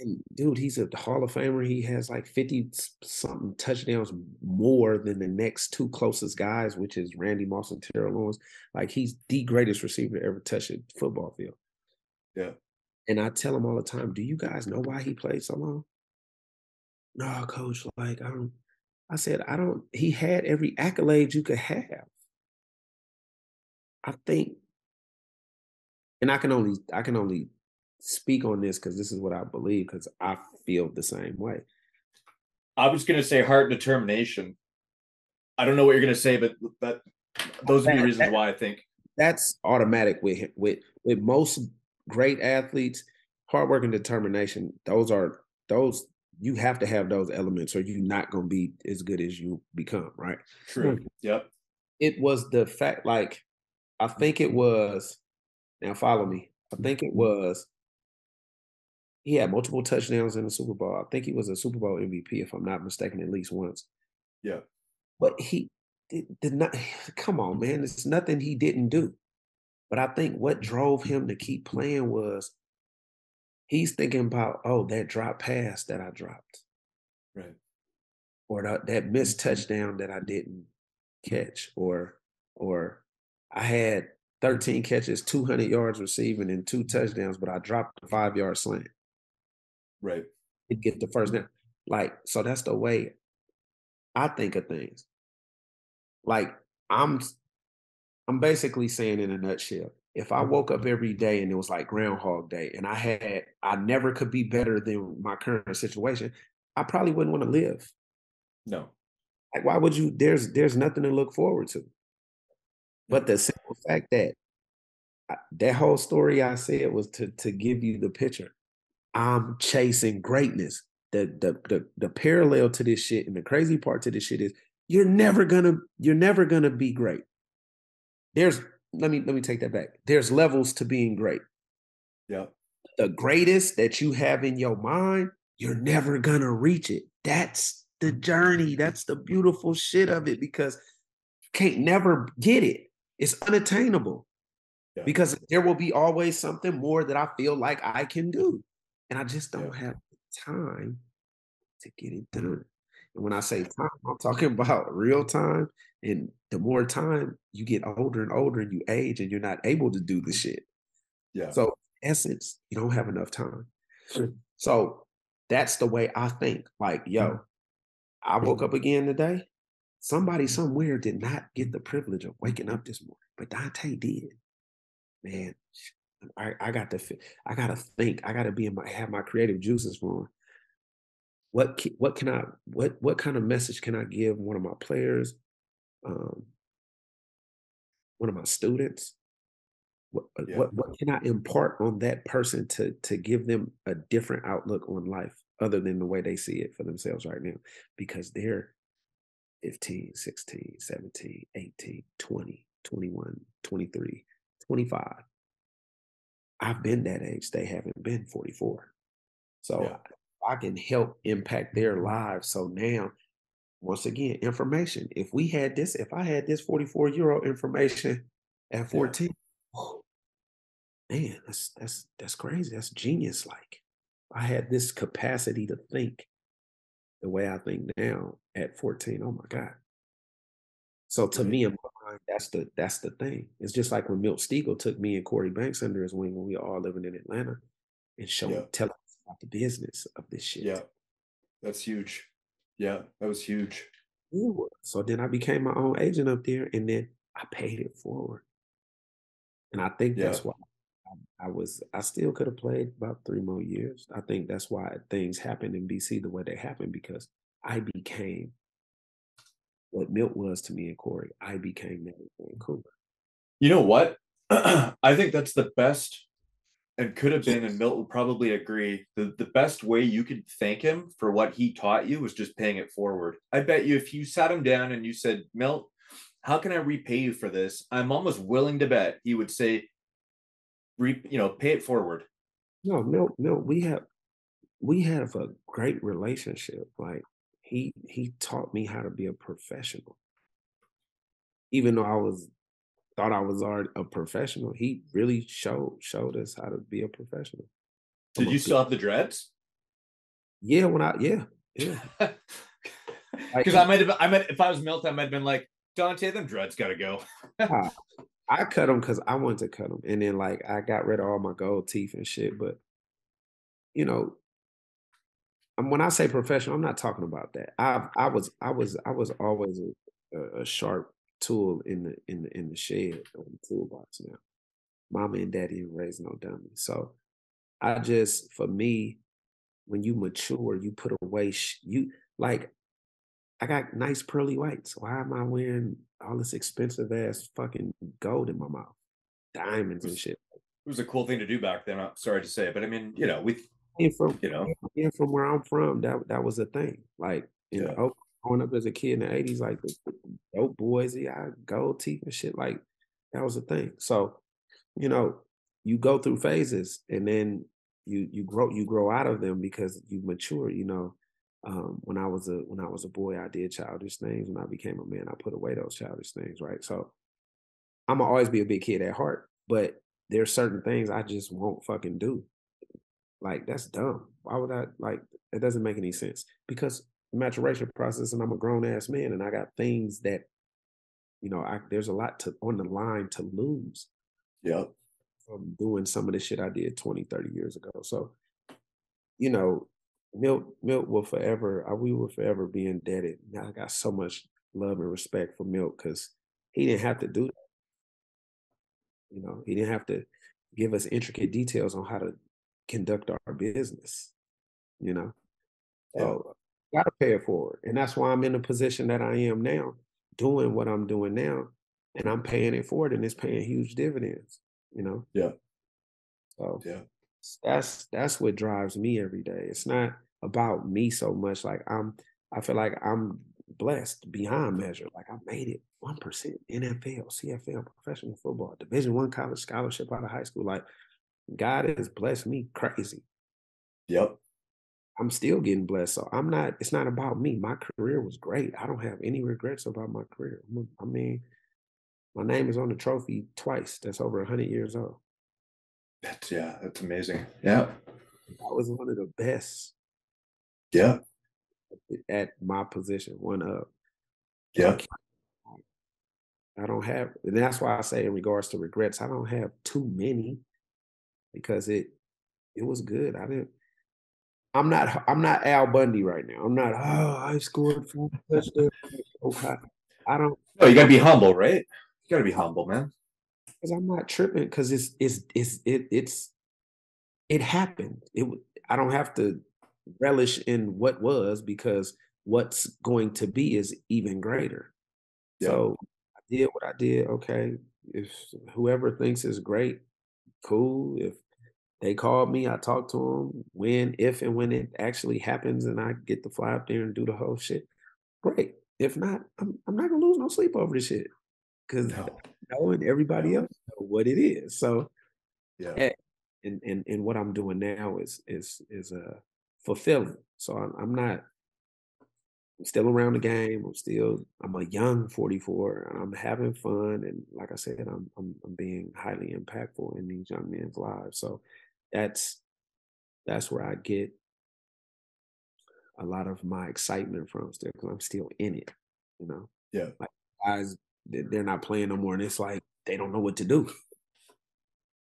S4: And dude, he's a Hall of Famer. He has like 50 something touchdowns more than the next two closest guys, which is Randy Moss and Terrell Owens. Like he's the greatest receiver to ever touch a football field.
S3: Yeah.
S4: And I tell him all the time, do you guys know why he played so long? No, coach, like I don't I said, I don't he had every accolade you could have. I think, and I can only I can only speak on this because this is what I believe because I feel the same way.
S3: I was gonna say heart determination. I don't know what you're gonna say, but that those are the reasons why I think
S4: That's automatic with with with most great athletes. Hard work and determination. Those are those you have to have those elements, or you're not going to be as good as you become. Right.
S3: true. Hmm. Yep.
S4: it was the fact like I think it was now follow me. I mm-hmm. think it was he had multiple touchdowns in the Super Bowl. I think he was a Super Bowl MVP if I'm not mistaken at least once.
S3: Yeah.
S4: But he did, did not come on man, it's nothing he didn't do. But I think what drove him to keep playing was he's thinking about oh that drop pass that I dropped
S3: Right.
S4: or that, that missed touchdown that I didn't catch, or or I had 13 catches, 200 yards receiving, and two touchdowns, but I dropped a five yard slant
S3: Right.
S4: to get the first down. Like, so that's the way I think of things. Like, I'm I'm basically saying in a nutshell, if I woke up mm-hmm. every day and it was like Groundhog Day and I had I never could be better than my current situation, I probably wouldn't want to live.
S3: No.
S4: Like, why would you? There's there's nothing to look forward to. But the simple fact that I- that whole story I said was to to give you the picture. I'm chasing greatness. The the the the parallel to this shit and the crazy part to this shit is you're never gonna you're never gonna be great. There's let me let me take that back. There's levels to being great.
S3: Yep.
S4: The greatest that you have in your mind, you're never gonna reach it. That's the journey. That's the beautiful shit of it because you can't never get it. It's unattainable
S3: Yeah.
S4: because there will be always something more that I feel like I can do. And I just don't
S3: Yeah.
S4: have time to get it done. And when I say time, I'm talking about real time. And the more time you get older and older and you age and you're not able to do the shit.
S3: Yeah.
S4: So, essence, you don't have enough time. So, that's the way I think. Like, mm-hmm. yo, I woke up again today. Somebody mm-hmm. somewhere did not get the privilege of waking up this morning, but Dante did. Man, I, I got to I got to think. I got to be in my have my creative juices flowing. What ca- what can I what what kind of message can I give one of my players, um, one of my students? What, uh,
S3: Yeah.
S4: what what can I impart on that person to to give them a different outlook on life other than the way they see it for themselves right now? Because they're 15, 16, 17, 18, 20, 21, 23, 25. I've been that age. They haven't been 44. So
S3: Yeah.
S4: I can help impact their lives. So now, once again, information. If we had this, if I had this 44 year old information at 14, oh, man, that's that's that's crazy. That's genius like. I had this capacity to think the way I think now at 14. Oh my God. So to me, mind, that's the that's the thing. It's just like when Milt Stegall took me and Corey Banks under his wing when we were all living in Atlanta and showed
S3: Yeah.
S4: telling us about the business of this shit.
S3: Yeah. That's huge. Yeah, that was huge.
S4: So then I became my own agent up there and then I paid it forward. And I think that's
S3: Yeah.
S4: why I, I was I still could have played about three more years. I think that's why things happened in BC the way they happened because I became what Milt was to me and Corey. I became that in Vancouver. Mm-hmm.
S3: You know what? I think that's the best and could have been, and Milt would probably agree. The the best way you could thank him for what he taught you was just paying it forward. I bet you if you sat him down and you said, Milt, how can I repay you for this? I'm almost willing to bet he would say, re, you know, pay it forward.
S4: No, Milt, Milt, we have we have a great relationship. Like he he taught me how to be a professional. Even though I was thought I was already a professional, he really showed showed us how to be a professional.
S3: Did
S4: a
S3: you still have the dreads?
S4: Yeah, when I yeah, yeah.
S3: Because I might have, I might, if I was Milt, I might have been like, Dante, them dreads got to go.
S4: I cut them because I wanted to cut them, and then like I got rid of all my gold teeth and shit. But you know, when I say professional, I'm not talking about that. I I was I was I was always a, a, sharp tool in the in the in the shed or the toolbox. Now, mama and daddy didn't raise no dummy, so I just for me, when you mature, you put away sh- you like. I got nice pearly whites. Why am I wearing all this expensive ass fucking gold in my mouth? Diamonds and shit.
S3: It was a cool thing to do back then. I'm sorry to say, but I mean, you know, we,
S4: And from
S3: you know,
S4: yeah, from where I'm from, that that was a thing. Like you
S3: Yeah.
S4: know, growing up as a kid in the '80s, like the dope boys, yeah, gold teeth and shit, like that was a thing. So, you know, you go through phases, and then you you grow you grow out of them because you mature. You know, um, when I was a when I was a boy, I did childish things. When I became a man, I put away those childish things. Right. So, I'm gonna always be a big kid at heart, but there's certain things I just won't fucking do. Like that's dumb. Why would I like it doesn't make any sense. Because the maturation process and I'm a grown ass man and I got things that, you know, I there's a lot to on the line to lose
S3: yeah,
S4: from doing some of the shit I did 20, 30 years ago. So, you know, Milt Milt will forever, uh, we will forever be indebted. Now I got so much love and respect for Milt because he didn't have to do that. You know, he didn't have to give us intricate details on how to conduct our business. You know,
S3: Yeah.
S4: so gotta pay it forward, and that's why I'm in the position that I am now, doing what I'm doing now, and I'm paying it forward, and it's paying huge dividends. You know.
S3: Yeah.
S4: So
S3: yeah,
S4: that's that's what drives me every day. It's not about me so much. Like I'm, I feel like I'm blessed beyond measure. Like I made it one percent NFL, CFL, professional football, Division One college scholarship out of high school. Like God has blessed me crazy.
S3: yep,
S4: I'm still getting blessed. So I'm not. It's not about me. My career was great. I don't have any regrets about my career. I mean, my name is on the trophy twice. That's over hundred years old.
S3: that's yeah, that's amazing. Yeah,
S4: I was one of the best
S3: yeah,
S4: at my position, one up.
S3: yeah,
S4: I don't have, and that's why I say in regards to regrets, I don't have too many because it it was good. I didn't. I'm not. I'm not Al Bundy right now. I'm not. Oh, I scored four touchdowns. Okay, I don't
S3: No, you got to be humble, right? You got to be humble, man.
S4: because I'm not tripping because it's it's it's it it's it happened. It I don't have to relish in what was because what's going to be is even greater.
S3: Yeah.
S4: So I did what I did. Okay, if whoever thinks is great, cool. If they called me, I talked to them. When, if, and when it actually happens, and I get to fly up there and do the whole shit, great. If not, I'm I'm not gonna lose no sleep over this shit because
S3: No.
S4: knowing everybody else know what it is. So
S3: Yeah.
S4: eh, and and and what I'm doing now is is is uh fulfilling. So I'm I'm not I'm still around the game. I'm still I'm a young 44 and I'm having fun and like I said, I'm I'm I'm being highly impactful in these young men's lives. So that's that's where I get a lot of my excitement from still because I'm still in it, you know.
S3: Yeah.
S4: Like guys they- they're not playing no more and it's like they don't know what to do.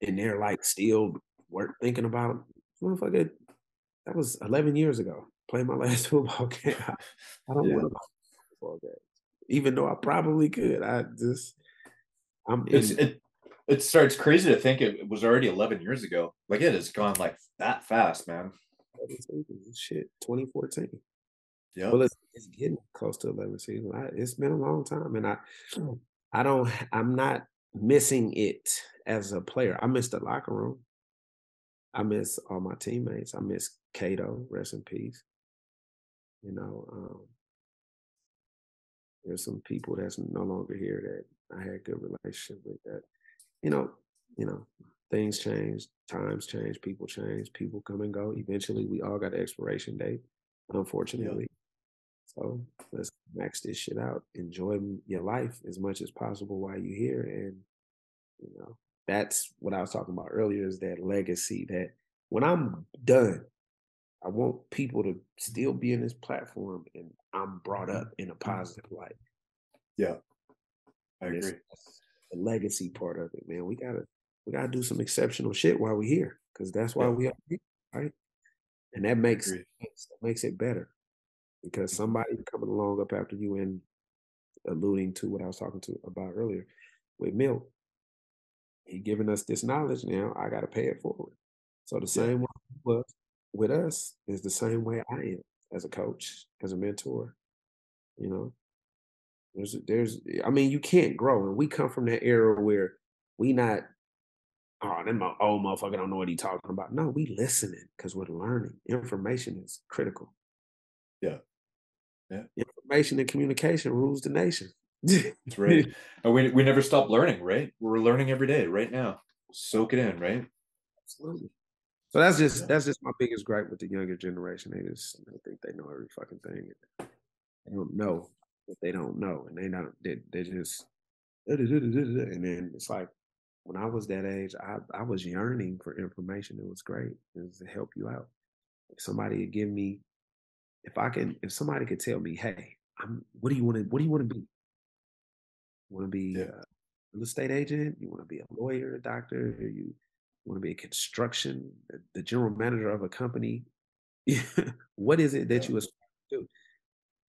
S4: And they're like still work thinking about motherfucker. That was 11 years ago. Playing my last football game. I, I don't
S3: Yeah.
S4: want to football game, even though I probably could. I just I'm
S3: It's
S4: in,
S3: it it starts crazy to think it, it was already 11 years ago. Like it has gone like that fast, man.
S4: shit 2014.
S3: Yeah.
S4: Well, it's, it's getting close to 11 seasons. I, it's been a long time, and I, I don't, I'm not missing it as a player. I miss the locker room. I miss all my teammates. I miss Cato. Rest in peace. You know, um, there's some people that's no longer here that I had good relationship with. That, you know, you know, things change, times change, people change, people come and go. Eventually, we all got an expiration date. Unfortunately. So let's max this shit out. Enjoy your life as much as possible while you're here. And, you know, that's what I was talking about earlier is that legacy that when I'm done, I want people to still be in this platform and I'm brought mm-hmm. up in a positive light.
S3: Yeah. I
S4: And
S3: agree.
S4: The legacy part of it, man. We gotta we gotta do some exceptional shit while we're here. Cause that's why we are here, right? And that makes that makes it better because mm-hmm. somebody coming along up after you and alluding to what I was talking to about earlier with Milt, he giving us this knowledge now. I got to pay it forward. So the same way was with us is the same way I am as a coach, as a mentor. You know, there's there's I mean you can't grow, and we come from that era where we not. Oh, that my old motherfucker don't know what he talking about. No, we listening because we're learning. Information is critical.
S3: Yeah. Yeah.
S4: Information and communication rules the nation.
S3: That's right. and we we never stop learning, right? We're learning every day, right now. Soak it in, right?
S4: Absolutely. So that's just
S3: Yeah.
S4: that's just my biggest gripe with the younger generation. They just think they know every fucking thing. They don't know they don't know, and they don't. They, they just and then it's like when I was that age, I I was yearning for information. It was great. It was to help you out. If somebody could give me, if I can, if somebody could tell me, hey, I'm. What do you want to? What do you want to be? Want to be
S3: Yeah.
S4: a real estate agent? You want to be a lawyer, a doctor? Or you want to be a construction, the- the general manager of a company? what is it that
S3: Yeah.
S4: you aspire to do?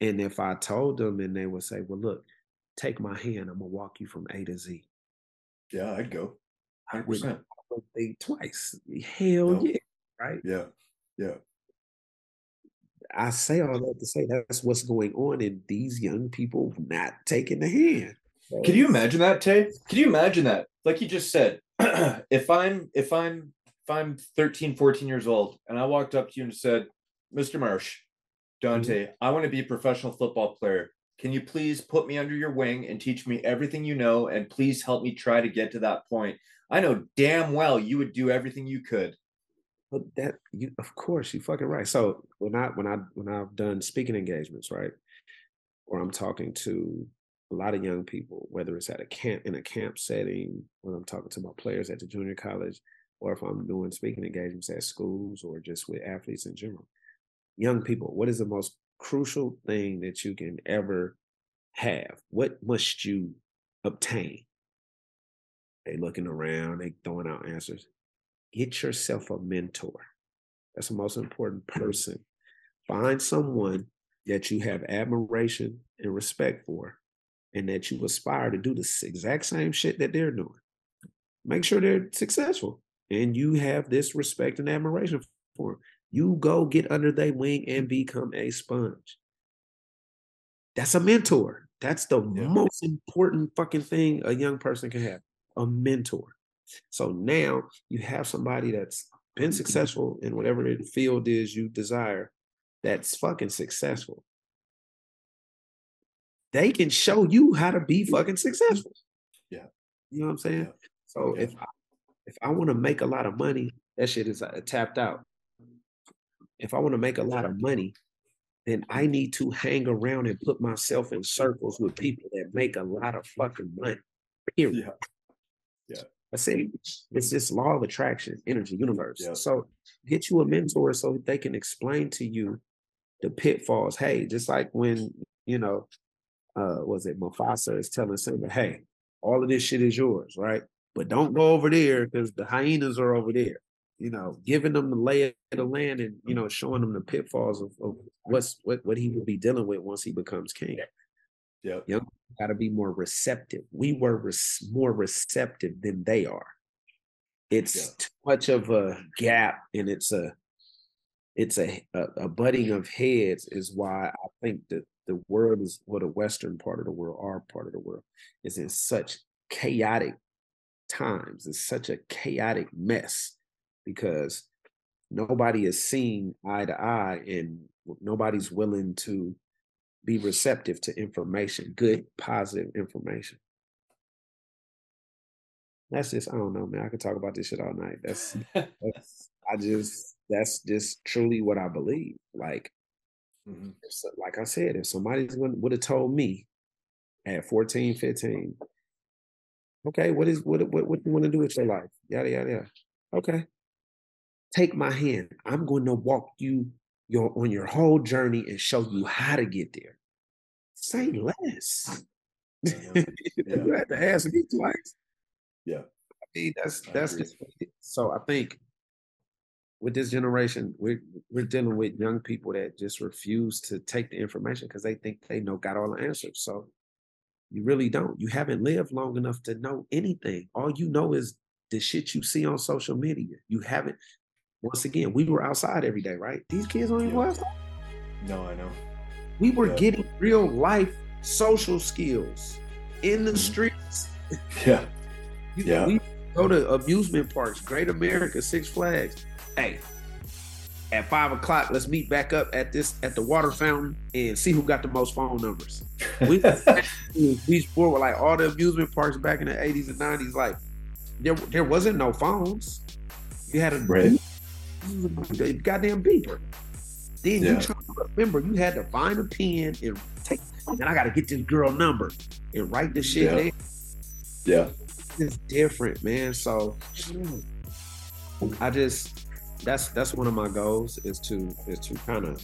S4: And if I told them, and they would say, "Well, look, take my hand. I'm gonna walk you from A to Z."
S3: Yeah, I'd go. 100%.
S4: would I would think twice. Hell
S3: No.
S4: yeah, right?
S3: Yeah. Yeah.
S4: I say all that to say that's what's going on in these young people not taking the hand.
S3: Can you imagine that, Tay? Can you imagine that? Like you just said, if I'm if I'm if I'm 13, 14 years old and I walked up to you and said, Mr. Marsh, Dante, mm-hmm. I want to be a professional football player. Can you please put me under your wing and teach me everything you know and please help me try to get to that point? I know damn well you would do everything you could.
S4: But that you of course you fucking right. So when I when I when I've done speaking engagements, right, or I'm talking to a lot of young people, whether it's at a camp in a camp setting, when I'm talking to my players at the junior college, or if I'm doing speaking engagements at schools or just with athletes in general. Young people, what is the most crucial thing that you can ever have? What must you obtain? They looking around, they throwing out answers. Get yourself a mentor. That's the most important mm-hmm. person. Find someone that you have admiration and respect for, and that you aspire to do the exact same shit that they're doing. Make sure they're successful, and you have this respect and admiration for them. You go get under their wing and become a sponge. That's a mentor. That's the
S3: Yeah.
S4: most important fucking thing a young person can have a mentor. So now you have somebody that's been successful in whatever the field is you desire, that's fucking successful. they can show you how to be fucking successful.
S3: Yeah.
S4: You know what I'm saying?
S3: Yeah.
S4: So
S3: Yeah.
S4: if I, if I want to make a lot of money, that shit is uh, tapped out. If I want to make a lot of money, then I need to hang around and put myself in circles with people that make a lot of fucking money. Period.
S3: Yeah.
S4: I say it's this law of attraction, energy, universe.
S3: Yeah.
S4: So get you a mentor so they can explain to you the pitfalls. Hey, just like when, you know, uh was it Mufasa is telling Simba, hey, all of this shit is yours, right? But don't go over there because the hyenas are over there. You know, giving them the lay of the land and you know, showing them the pitfalls of, of what's what what he will be dealing with once he becomes king.
S3: Yeah,
S4: Young got to be more receptive. We were res- more receptive than they are. It's
S3: Yeah.
S4: too much of a gap, and it's a it's a, a a butting of heads. Is why I think that the world is, well, the western part of the world, our part of the world, is in such chaotic times. It's such a chaotic mess because nobody is seeing eye to eye, and nobody's willing to be receptive to information, good, positive information. That's just, I don't know, man. I could talk about this shit all night. That's, that's I just, that's just truly what I believe. Like,
S3: Mhm.
S4: like I said, if somebody's going would have told me at 14, 15, okay, what is what what what you want to do with your life? Yada yada yada. Okay. Take my hand. I'm going to walk you your on your whole journey and show you how to get there. Say less.
S3: Yeah.
S4: you had to ask me twice.
S3: Yeah.
S4: I mean, that's
S3: I
S4: that's just what it is. so I think with this generation, we're we're dealing with young people that just refuse to take the information because they think they know got all the answers. So you really don't. You haven't lived long enough to know anything. All you know is the shit you see on social media. You haven't. Once again, we were outside every day, right? These kids don't even
S3: Yeah.
S4: outside.
S3: No, I know.
S4: We were
S3: Yeah.
S4: getting real life social skills in the
S3: Mhm.
S4: streets.
S3: Yeah.
S4: You-
S3: Yeah.
S4: We go to amusement parks, Great America, Six Flags. Hey, at five o'clock, let's meet back up at this at the water fountain and see who got the most phone numbers. We Beach Sport were like all the amusement parks back in the eighties and nineties. Like there, there wasn't no phones. You had a
S3: Right.
S4: A goddamn beeper. Then
S3: Yeah.
S4: you try to remember you had to find a pen and take. And I got to get this girl number and write the shit
S3: Yeah. yeah.
S4: it's different, man. So I just that's that's one of my goals is to is to kind of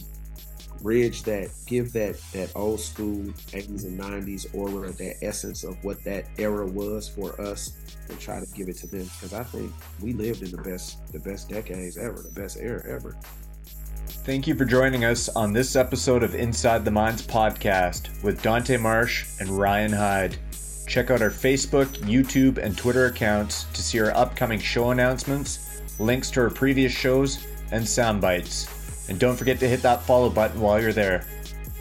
S4: bridge that, give that that old school 80s and 90s aura, that essence of what that era was for us, and try to give it to them because I think we lived in the best the best decades ever, the best era ever.
S3: Thank you for joining us on this episode of Inside the Minds podcast with Dante Marsh and Ryan Heid. Check out our Facebook, YouTube, and Twitter accounts to see our upcoming show announcements, links to our previous shows, and sound bites. And don't forget to hit that follow button while you're there.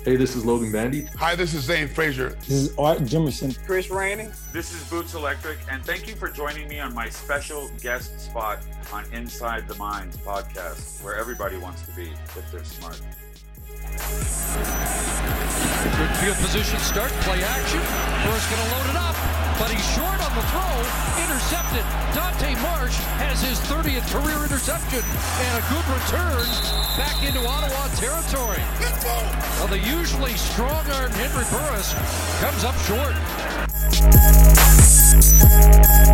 S6: Hey, this is Logan Bandy.
S7: Hi, this is Zane Frazier.
S8: This is Art Jimerson.
S9: Chris Rainey.
S10: This is Boots Electric, and thank you for joining me on my special guest spot on Inside the Minds podcast, where everybody wants to be if they're smart.
S2: Good field position start, play action. Burr's going to load it up, but he's short on the throw. Intercepted. Dante Marsh has his 30th career interception and a good return back into Ottawa territory. Well, the usually strong arm Henry Burris comes up short.
S7: We'll be right back.